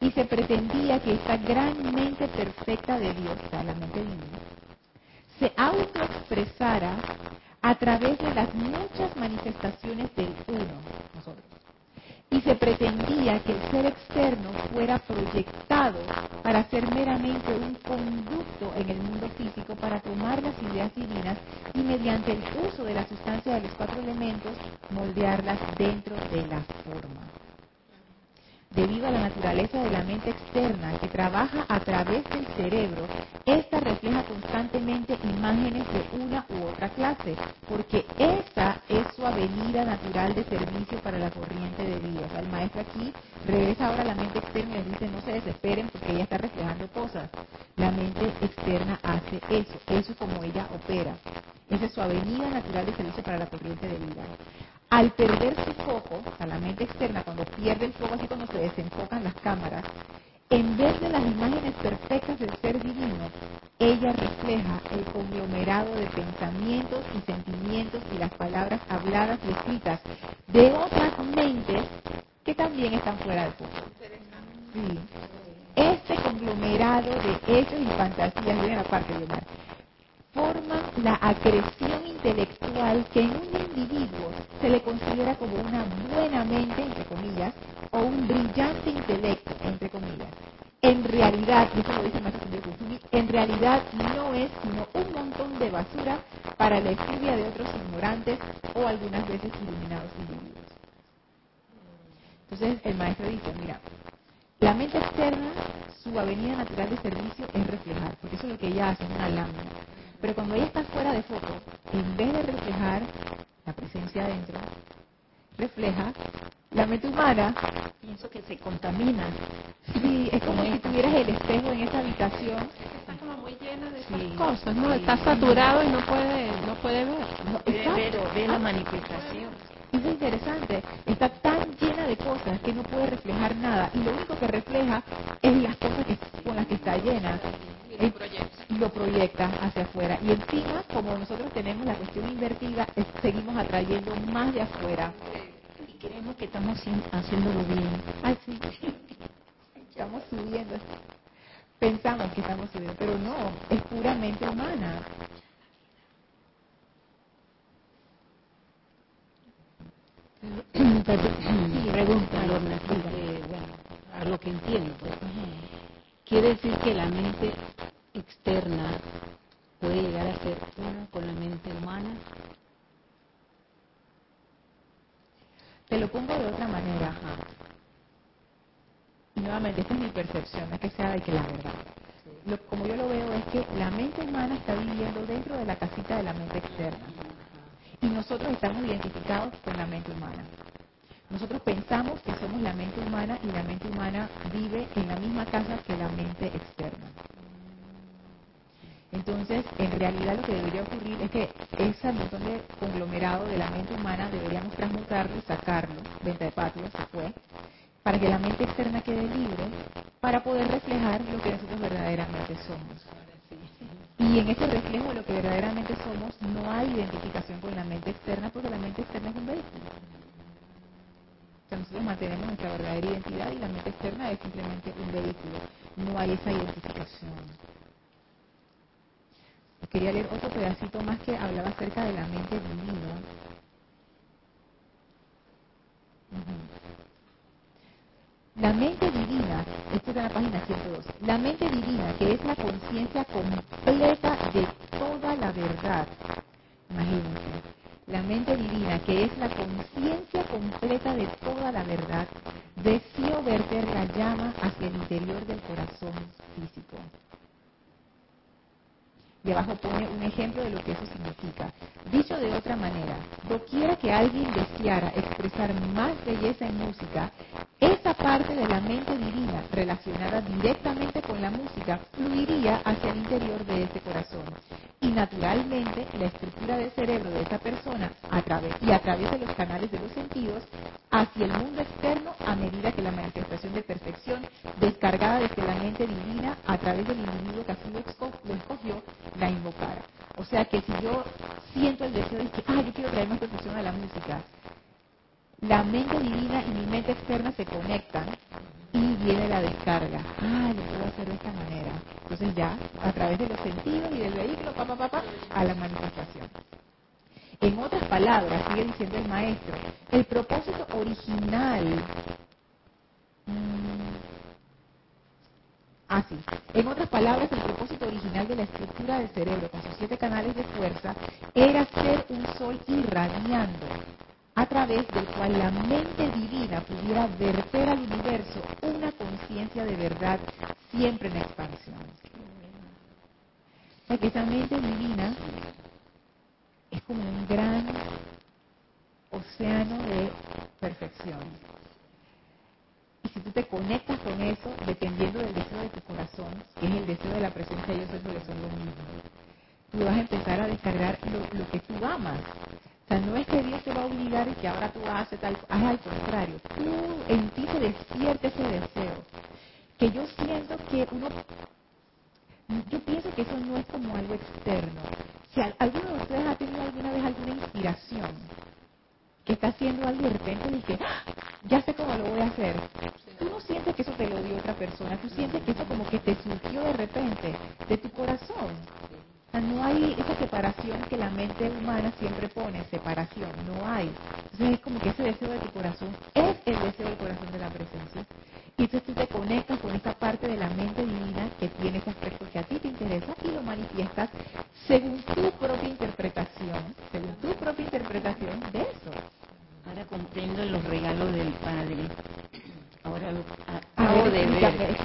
Y se pretendía que esta gran mente perfecta de Dios, la mente divina, se autoexpresara a través de las muchas manifestaciones del uno, nosotros. Y se pretendía que el ser externo fuera proyectado para ser meramente un conducto en el mundo físico para tomar las ideas divinas y mediante el uso de la sustancia de los cuatro elementos moldearlas dentro de la forma debido a la naturaleza de la mente externa que trabaja a través del cerebro, esta refleja constantemente imágenes de una u otra clase, porque esa es su avenida natural de servicio para la corriente de vida. el maestro aquí regresa ahora a la mente externa y dice no se desesperen porque ella está reflejando cosas. La mente externa hace eso, eso es como ella opera. Esa es su avenida natural de servicio para la corriente de vida al perder su foco, a la mente externa, cuando pierde el foco, así cuando se desenfocan las cámaras, en vez de las imágenes perfectas del ser divino, ella refleja el conglomerado de pensamientos y sentimientos y las palabras habladas y escritas de otras mentes que también están fuera de foco. Sí. Este conglomerado de hechos y fantasías, viene la parte de Omar, forman la acreción intelectual que en un individuo se le considera como una buena mente, entre comillas, o un brillante intelecto, entre comillas. En realidad, y eso lo dice en realidad no es sino un montón de basura para la estudia de otros ignorantes o algunas veces iluminados individuos. Entonces el maestro dice, mira, la mente externa, su avenida natural de servicio es reflejar, porque eso es lo que ella hace, una lámina. Pero cuando ella está fuera de foco, en vez de reflejar la presencia adentro, refleja la mente humana. Pienso que se contamina. Sí, es como si tuvieras el espejo en esa habitación. Está como muy llena de cosas, ¿no? Está saturado y no puede, no puede ver. No, ve la manifestación. es interesante, está tan llena de cosas que no puede reflejar nada y lo único que refleja es las cosas con las que está llena y lo proyecta hacia afuera. Y encima, como nosotros tenemos la cuestión invertida, seguimos atrayendo más de afuera. Y creemos que estamos haciéndolo bien. Ay, sí. (laughs) Estamos subiendo. Pensamos que estamos subiendo, pero no, es puramente humana. (coughs) pregunta, Lorna, bueno, a lo que entiendo. Pues. Quiere decir que la mente externa puede llegar a ser una con la mente humana? Te lo pongo de otra manera. Nuevamente, esta es mi percepción, no es que sea de que la verdad. como yo lo veo es que la mente humana está viviendo dentro de la casita de la mente externa. Y nosotros estamos identificados con la mente humana. Nosotros pensamos que somos la mente humana y la mente humana vive en la misma casa que la mente externa. Entonces, en realidad lo que debería ocurrir es que ese montón de conglomerado de la mente humana deberíamos transmutarlo y sacarlo, venta de patio, se fue, para que la mente externa quede libre, para poder reflejar lo que nosotros verdaderamente somos. Y en ese reflejo de lo que verdaderamente somos no hay identificación con la mente externa porque la mente externa es un vehículo nosotros mantenemos nuestra verdadera identidad y la mente externa es simplemente un vehículo. No hay esa identificación. Quería leer otro pedacito más que hablaba acerca de la mente divina. La mente divina, esto está en la página 102, la mente divina que es la conciencia completa de toda la verdad. Imagínense, la mente divina, que es la conciencia completa de toda la verdad, Deseo verter la llama hacia el interior del corazón físico. Y abajo pone un ejemplo de lo que eso significa. Dicho de otra manera, doquiera que alguien deseara expresar más belleza en música, esa parte de la mente divina relacionada directamente con la música fluiría hacia el interior de ese corazón. Y naturalmente la estructura del cerebro de esa persona y a través de los canales de los sentidos hacia el mundo externo a medida que la manifestación de perfección descargada desde la mente divina a través del individuo que así lo, escogió la invocara. O sea que si yo siento el deseo de que, ah, yo quiero traer más perfección a la música, la mente divina y mi mente externa se conectan y viene la descarga. Ah, lo puedo hacer de esta manera. Entonces ya, a través de los sentidos y del vehículo, pa, pa, pa, a la manifestación. En otras palabras, sigue diciendo el maestro, el propósito original mm, Así. En otras palabras, el propósito original de la estructura del cerebro con sus siete canales de fuerza era ser un sol irradiando a través del cual la mente divina pudiera verter al universo una conciencia de verdad siempre en expansión. O que esa mente divina es como un gran océano de perfección. Y si tú te conectas con eso, dependiendo del deseo de tu corazón, que es el deseo de la presencia de Dios, eso son lo mismo, tú vas a empezar a descargar lo, lo que tú amas sea, no es que Dios te va a obligar y que ahora tú haces tal, haz al contrario. Tú en ti se despierta ese deseo. Que yo siento que uno, yo pienso que eso no es como algo externo. Si alguno de ustedes ha tenido alguna vez alguna inspiración, que está haciendo algo y de repente dice, ¡Ah! ya sé cómo lo voy a hacer. Tú no sientes que eso te lo dio otra persona, tú sientes que eso como que te surgió de repente de tu corazón no hay esa separación que la mente humana siempre pone, separación, no hay. Entonces es como que ese deseo de tu corazón es el deseo del corazón de la presencia. Y entonces tú te conectas con esa parte de la mente divina que tiene ese aspecto que a ti te interesa y lo manifiestas según tu propia interpretación, según tu propia interpretación de eso. Ahora comprendo los regalos del Padre. Ahora lo acabo de ver.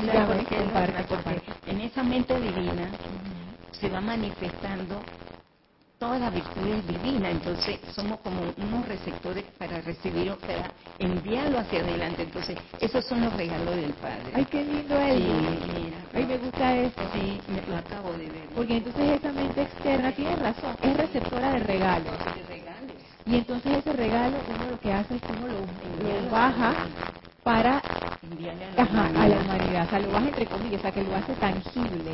porque en esa mente divina se va manifestando todas las virtudes divinas, entonces somos como unos receptores para recibir, para enviarlo hacia adelante, entonces esos son los regalos del Padre. Ay, qué lindo es. Sí, Ay, me gusta eso. Sí, me lo acabo de ver. Porque entonces esa mente externa tiene razón, es receptora de regalos. Y entonces ese regalo uno lo que hace es que uno lo, baja para a la humanidad, o sea, lo baja entre comillas, o sea, que lo hace tangible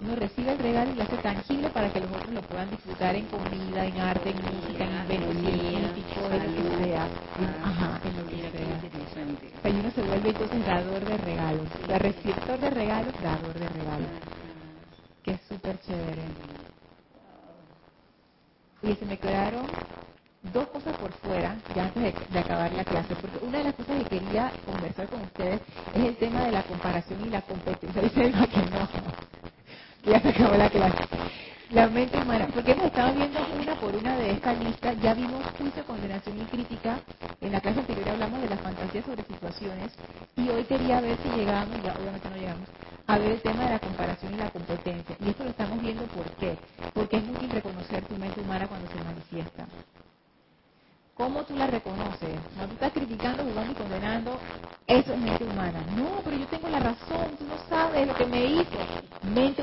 uno recibe el regalo y lo hace tangible para que los otros lo puedan disfrutar en comida, en arte, en música, en inventos científicos, en lo que sea. Ajá, en lo que sea. Y uno se vuelve entonces dador de regalos. O receptor de regalos, dador de regalos. Que es súper chévere. Y se me quedaron dos cosas por fuera, ya antes de, acabar la clase, porque una de las cosas que quería conversar con ustedes es el tema de la comparación y la competencia. (laughs) Dice que no (laughs) ya se acabó la clase. La mente humana, porque hemos estado viendo una por una de estas listas, ya vimos juicio, condenación y crítica, en la clase anterior hablamos de las fantasías sobre situaciones, y hoy quería ver si llegamos, ya obviamente no llegamos, a ver el tema de la comparación y la competencia. Y esto lo estamos viendo ¿por qué? Porque es útil reconocer tu mente humana cuando se manifiesta. ¿Cómo tú la reconoces? Cuando tú estás criticando, jugando y condenando, eso es mente humana. No, pero yo tengo la razón, tú no sabes lo que me hizo. Mente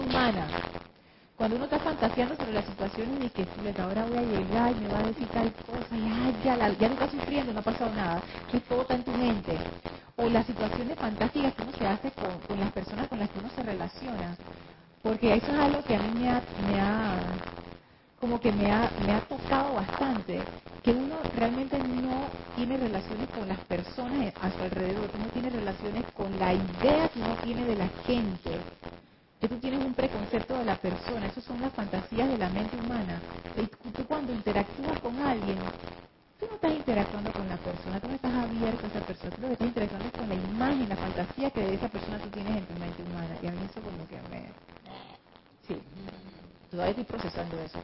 Cuando uno está fantaseando sobre las situaciones de que ahora voy a llegar y me va a decir tal cosa, y ya, ya no está sufriendo, no ha pasado nada, que todo está en tu mente. O las situaciones fantásticas que uno se hace con, las personas con las que uno se relaciona. Porque eso es algo que a mí me ha como que me ha, me ha tocado bastante, que uno realmente no tiene relaciones con las personas a su alrededor, uno tiene relaciones con la idea que uno tiene de la gente, que tú tienes un preconcepto de la persona, esas son las fantasías de la mente humana. Tú cuando interactúas con alguien, tú no estás interactuando con la persona, tú no estás abierto a esa persona, tú lo que estás interactuando con la imagen, la fantasía que de esa persona tú tienes en tu mente humana. Y a mí eso como que me... Sí, todavía estoy procesando eso.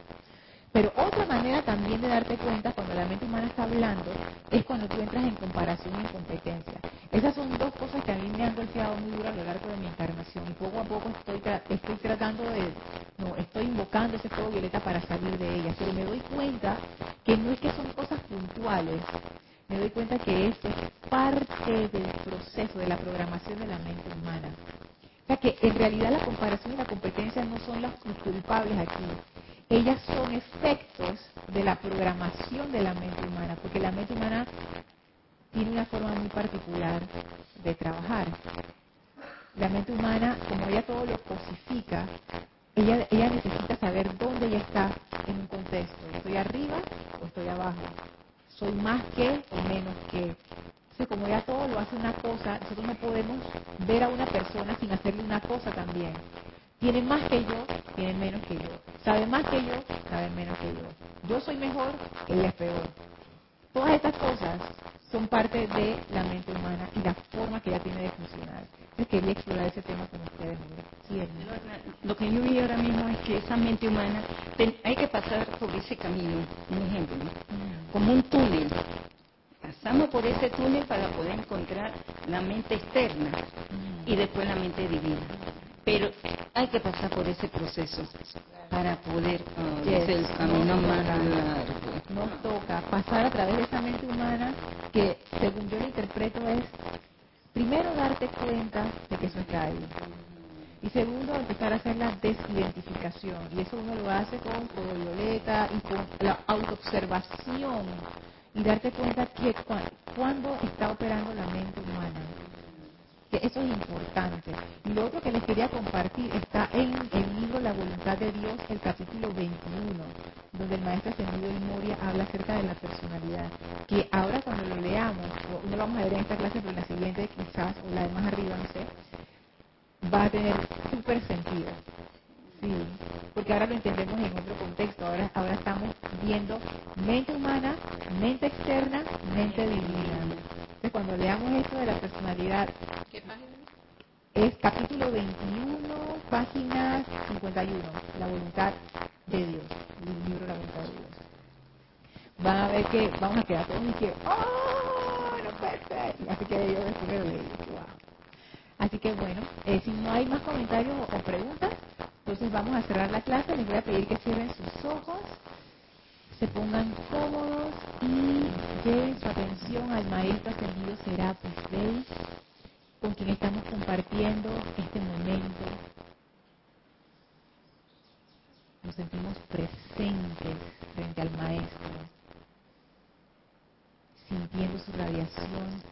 Pero otra manera también de darte cuenta cuando la mente humana está hablando es cuando tú entras en comparación y en competencia. Esas son dos cosas que a mí me han golpeado muy duro a lo largo de mi encarnación y poco a poco estoy, estoy tratando de, no, estoy invocando ese fuego violeta para salir de ellas, pero me doy cuenta que no es que son cosas puntuales, me doy cuenta que esto es parte del proceso de la programación de la mente humana. O sea que en realidad la comparación y la competencia no son los culpables aquí, ellas son efectos de la programación de la mente humana, porque la mente humana tiene una forma muy particular de trabajar. La mente humana, como ella todo lo cosifica, ella, ella necesita saber dónde ella está en un contexto. ¿Estoy arriba o estoy abajo? ¿Soy más que o menos que? Entonces, como ella todo lo hace una cosa, nosotros no podemos ver a una persona sin hacerle una cosa también. Tiene más que yo, tiene menos que yo. Sabe más que yo, sabe menos que yo. Yo soy mejor, ella es peor. Todas estas cosas son parte de la mente humana y la forma que ella tiene de funcionar. Entonces quería explorar ese tema con ustedes. Sí, Lo que yo vi ahora mismo es que esa mente humana, hay que pasar por ese camino, un ejemplo, como un túnel. Pasamos por ese túnel para poder encontrar la mente externa y después la mente divina. Pero hay que pasar por ese proceso para poder uh, el camino más largo. Nos toca pasar a través de esa mente humana que, según yo lo interpreto, es primero darte cuenta de que eso está ahí. Y segundo, empezar a hacer la desidentificación. Y eso uno lo hace con fuego violeta y con la autoobservación. Y darte cuenta que cuando está operando la mente humana eso es importante. Y lo otro que les quería compartir está en el libro La voluntad de Dios, el capítulo 21, donde el maestro Ascendido y Moria habla acerca de la personalidad. Que ahora cuando lo leamos, no lo vamos a ver en esta clase, pero en la siguiente quizás, o la de más arriba, no sé, va a tener súper sentido. Sí, porque ahora lo entendemos en otro contexto. Ahora, ahora estamos viendo mente humana, mente externa, mente divina. Entonces, cuando leamos esto de la personalidad, ¿qué página? Es capítulo 21, página 51, la voluntad de Dios, el libro La voluntad de Dios. Van a ver que vamos a quedar todos y que, ¡oh! No puede ser. Así que yo después lo leí. Wow. Así que bueno, eh, si no hay más comentarios o preguntas, entonces vamos a cerrar la clase. Les voy a pedir que cierren sus ojos se pongan cómodos y lleven su atención al Maestro Ascendido Serapis Bey, con quien estamos compartiendo este momento. Nos sentimos presentes frente al Maestro, sintiendo su radiación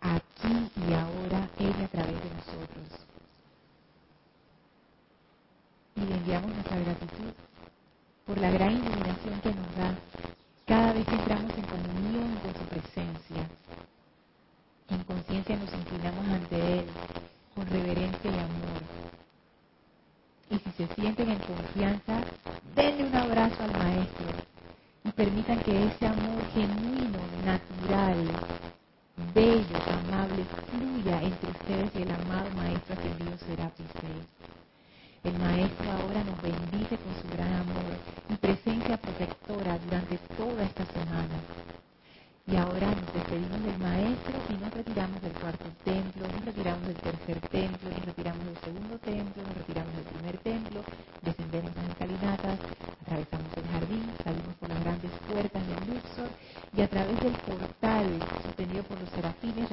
aquí y ahora, Él a través de nosotros. Y le enviamos nuestra gratitud por la gran iluminación que nos da cada vez que entramos en comunión con su presencia. En conciencia nos inclinamos ante Él con reverencia y amor. Y si se sienten en confianza, denle un abrazo al Maestro y permitan que ese amor genuino, natural, bello, amable, fluya entre ustedes y el amado Maestro Ascendido Serapis el Maestro ahora nos bendice con su gran amor y presencia protectora durante toda esta semana. Y ahora nos despedimos del Maestro y nos retiramos del cuarto templo, nos retiramos del tercer templo, nos retiramos del segundo templo, nos retiramos del primer templo, descendemos las escalinatas, atravesamos el jardín, salimos por las grandes puertas del Luxor y a través del portal sostenido por los serafines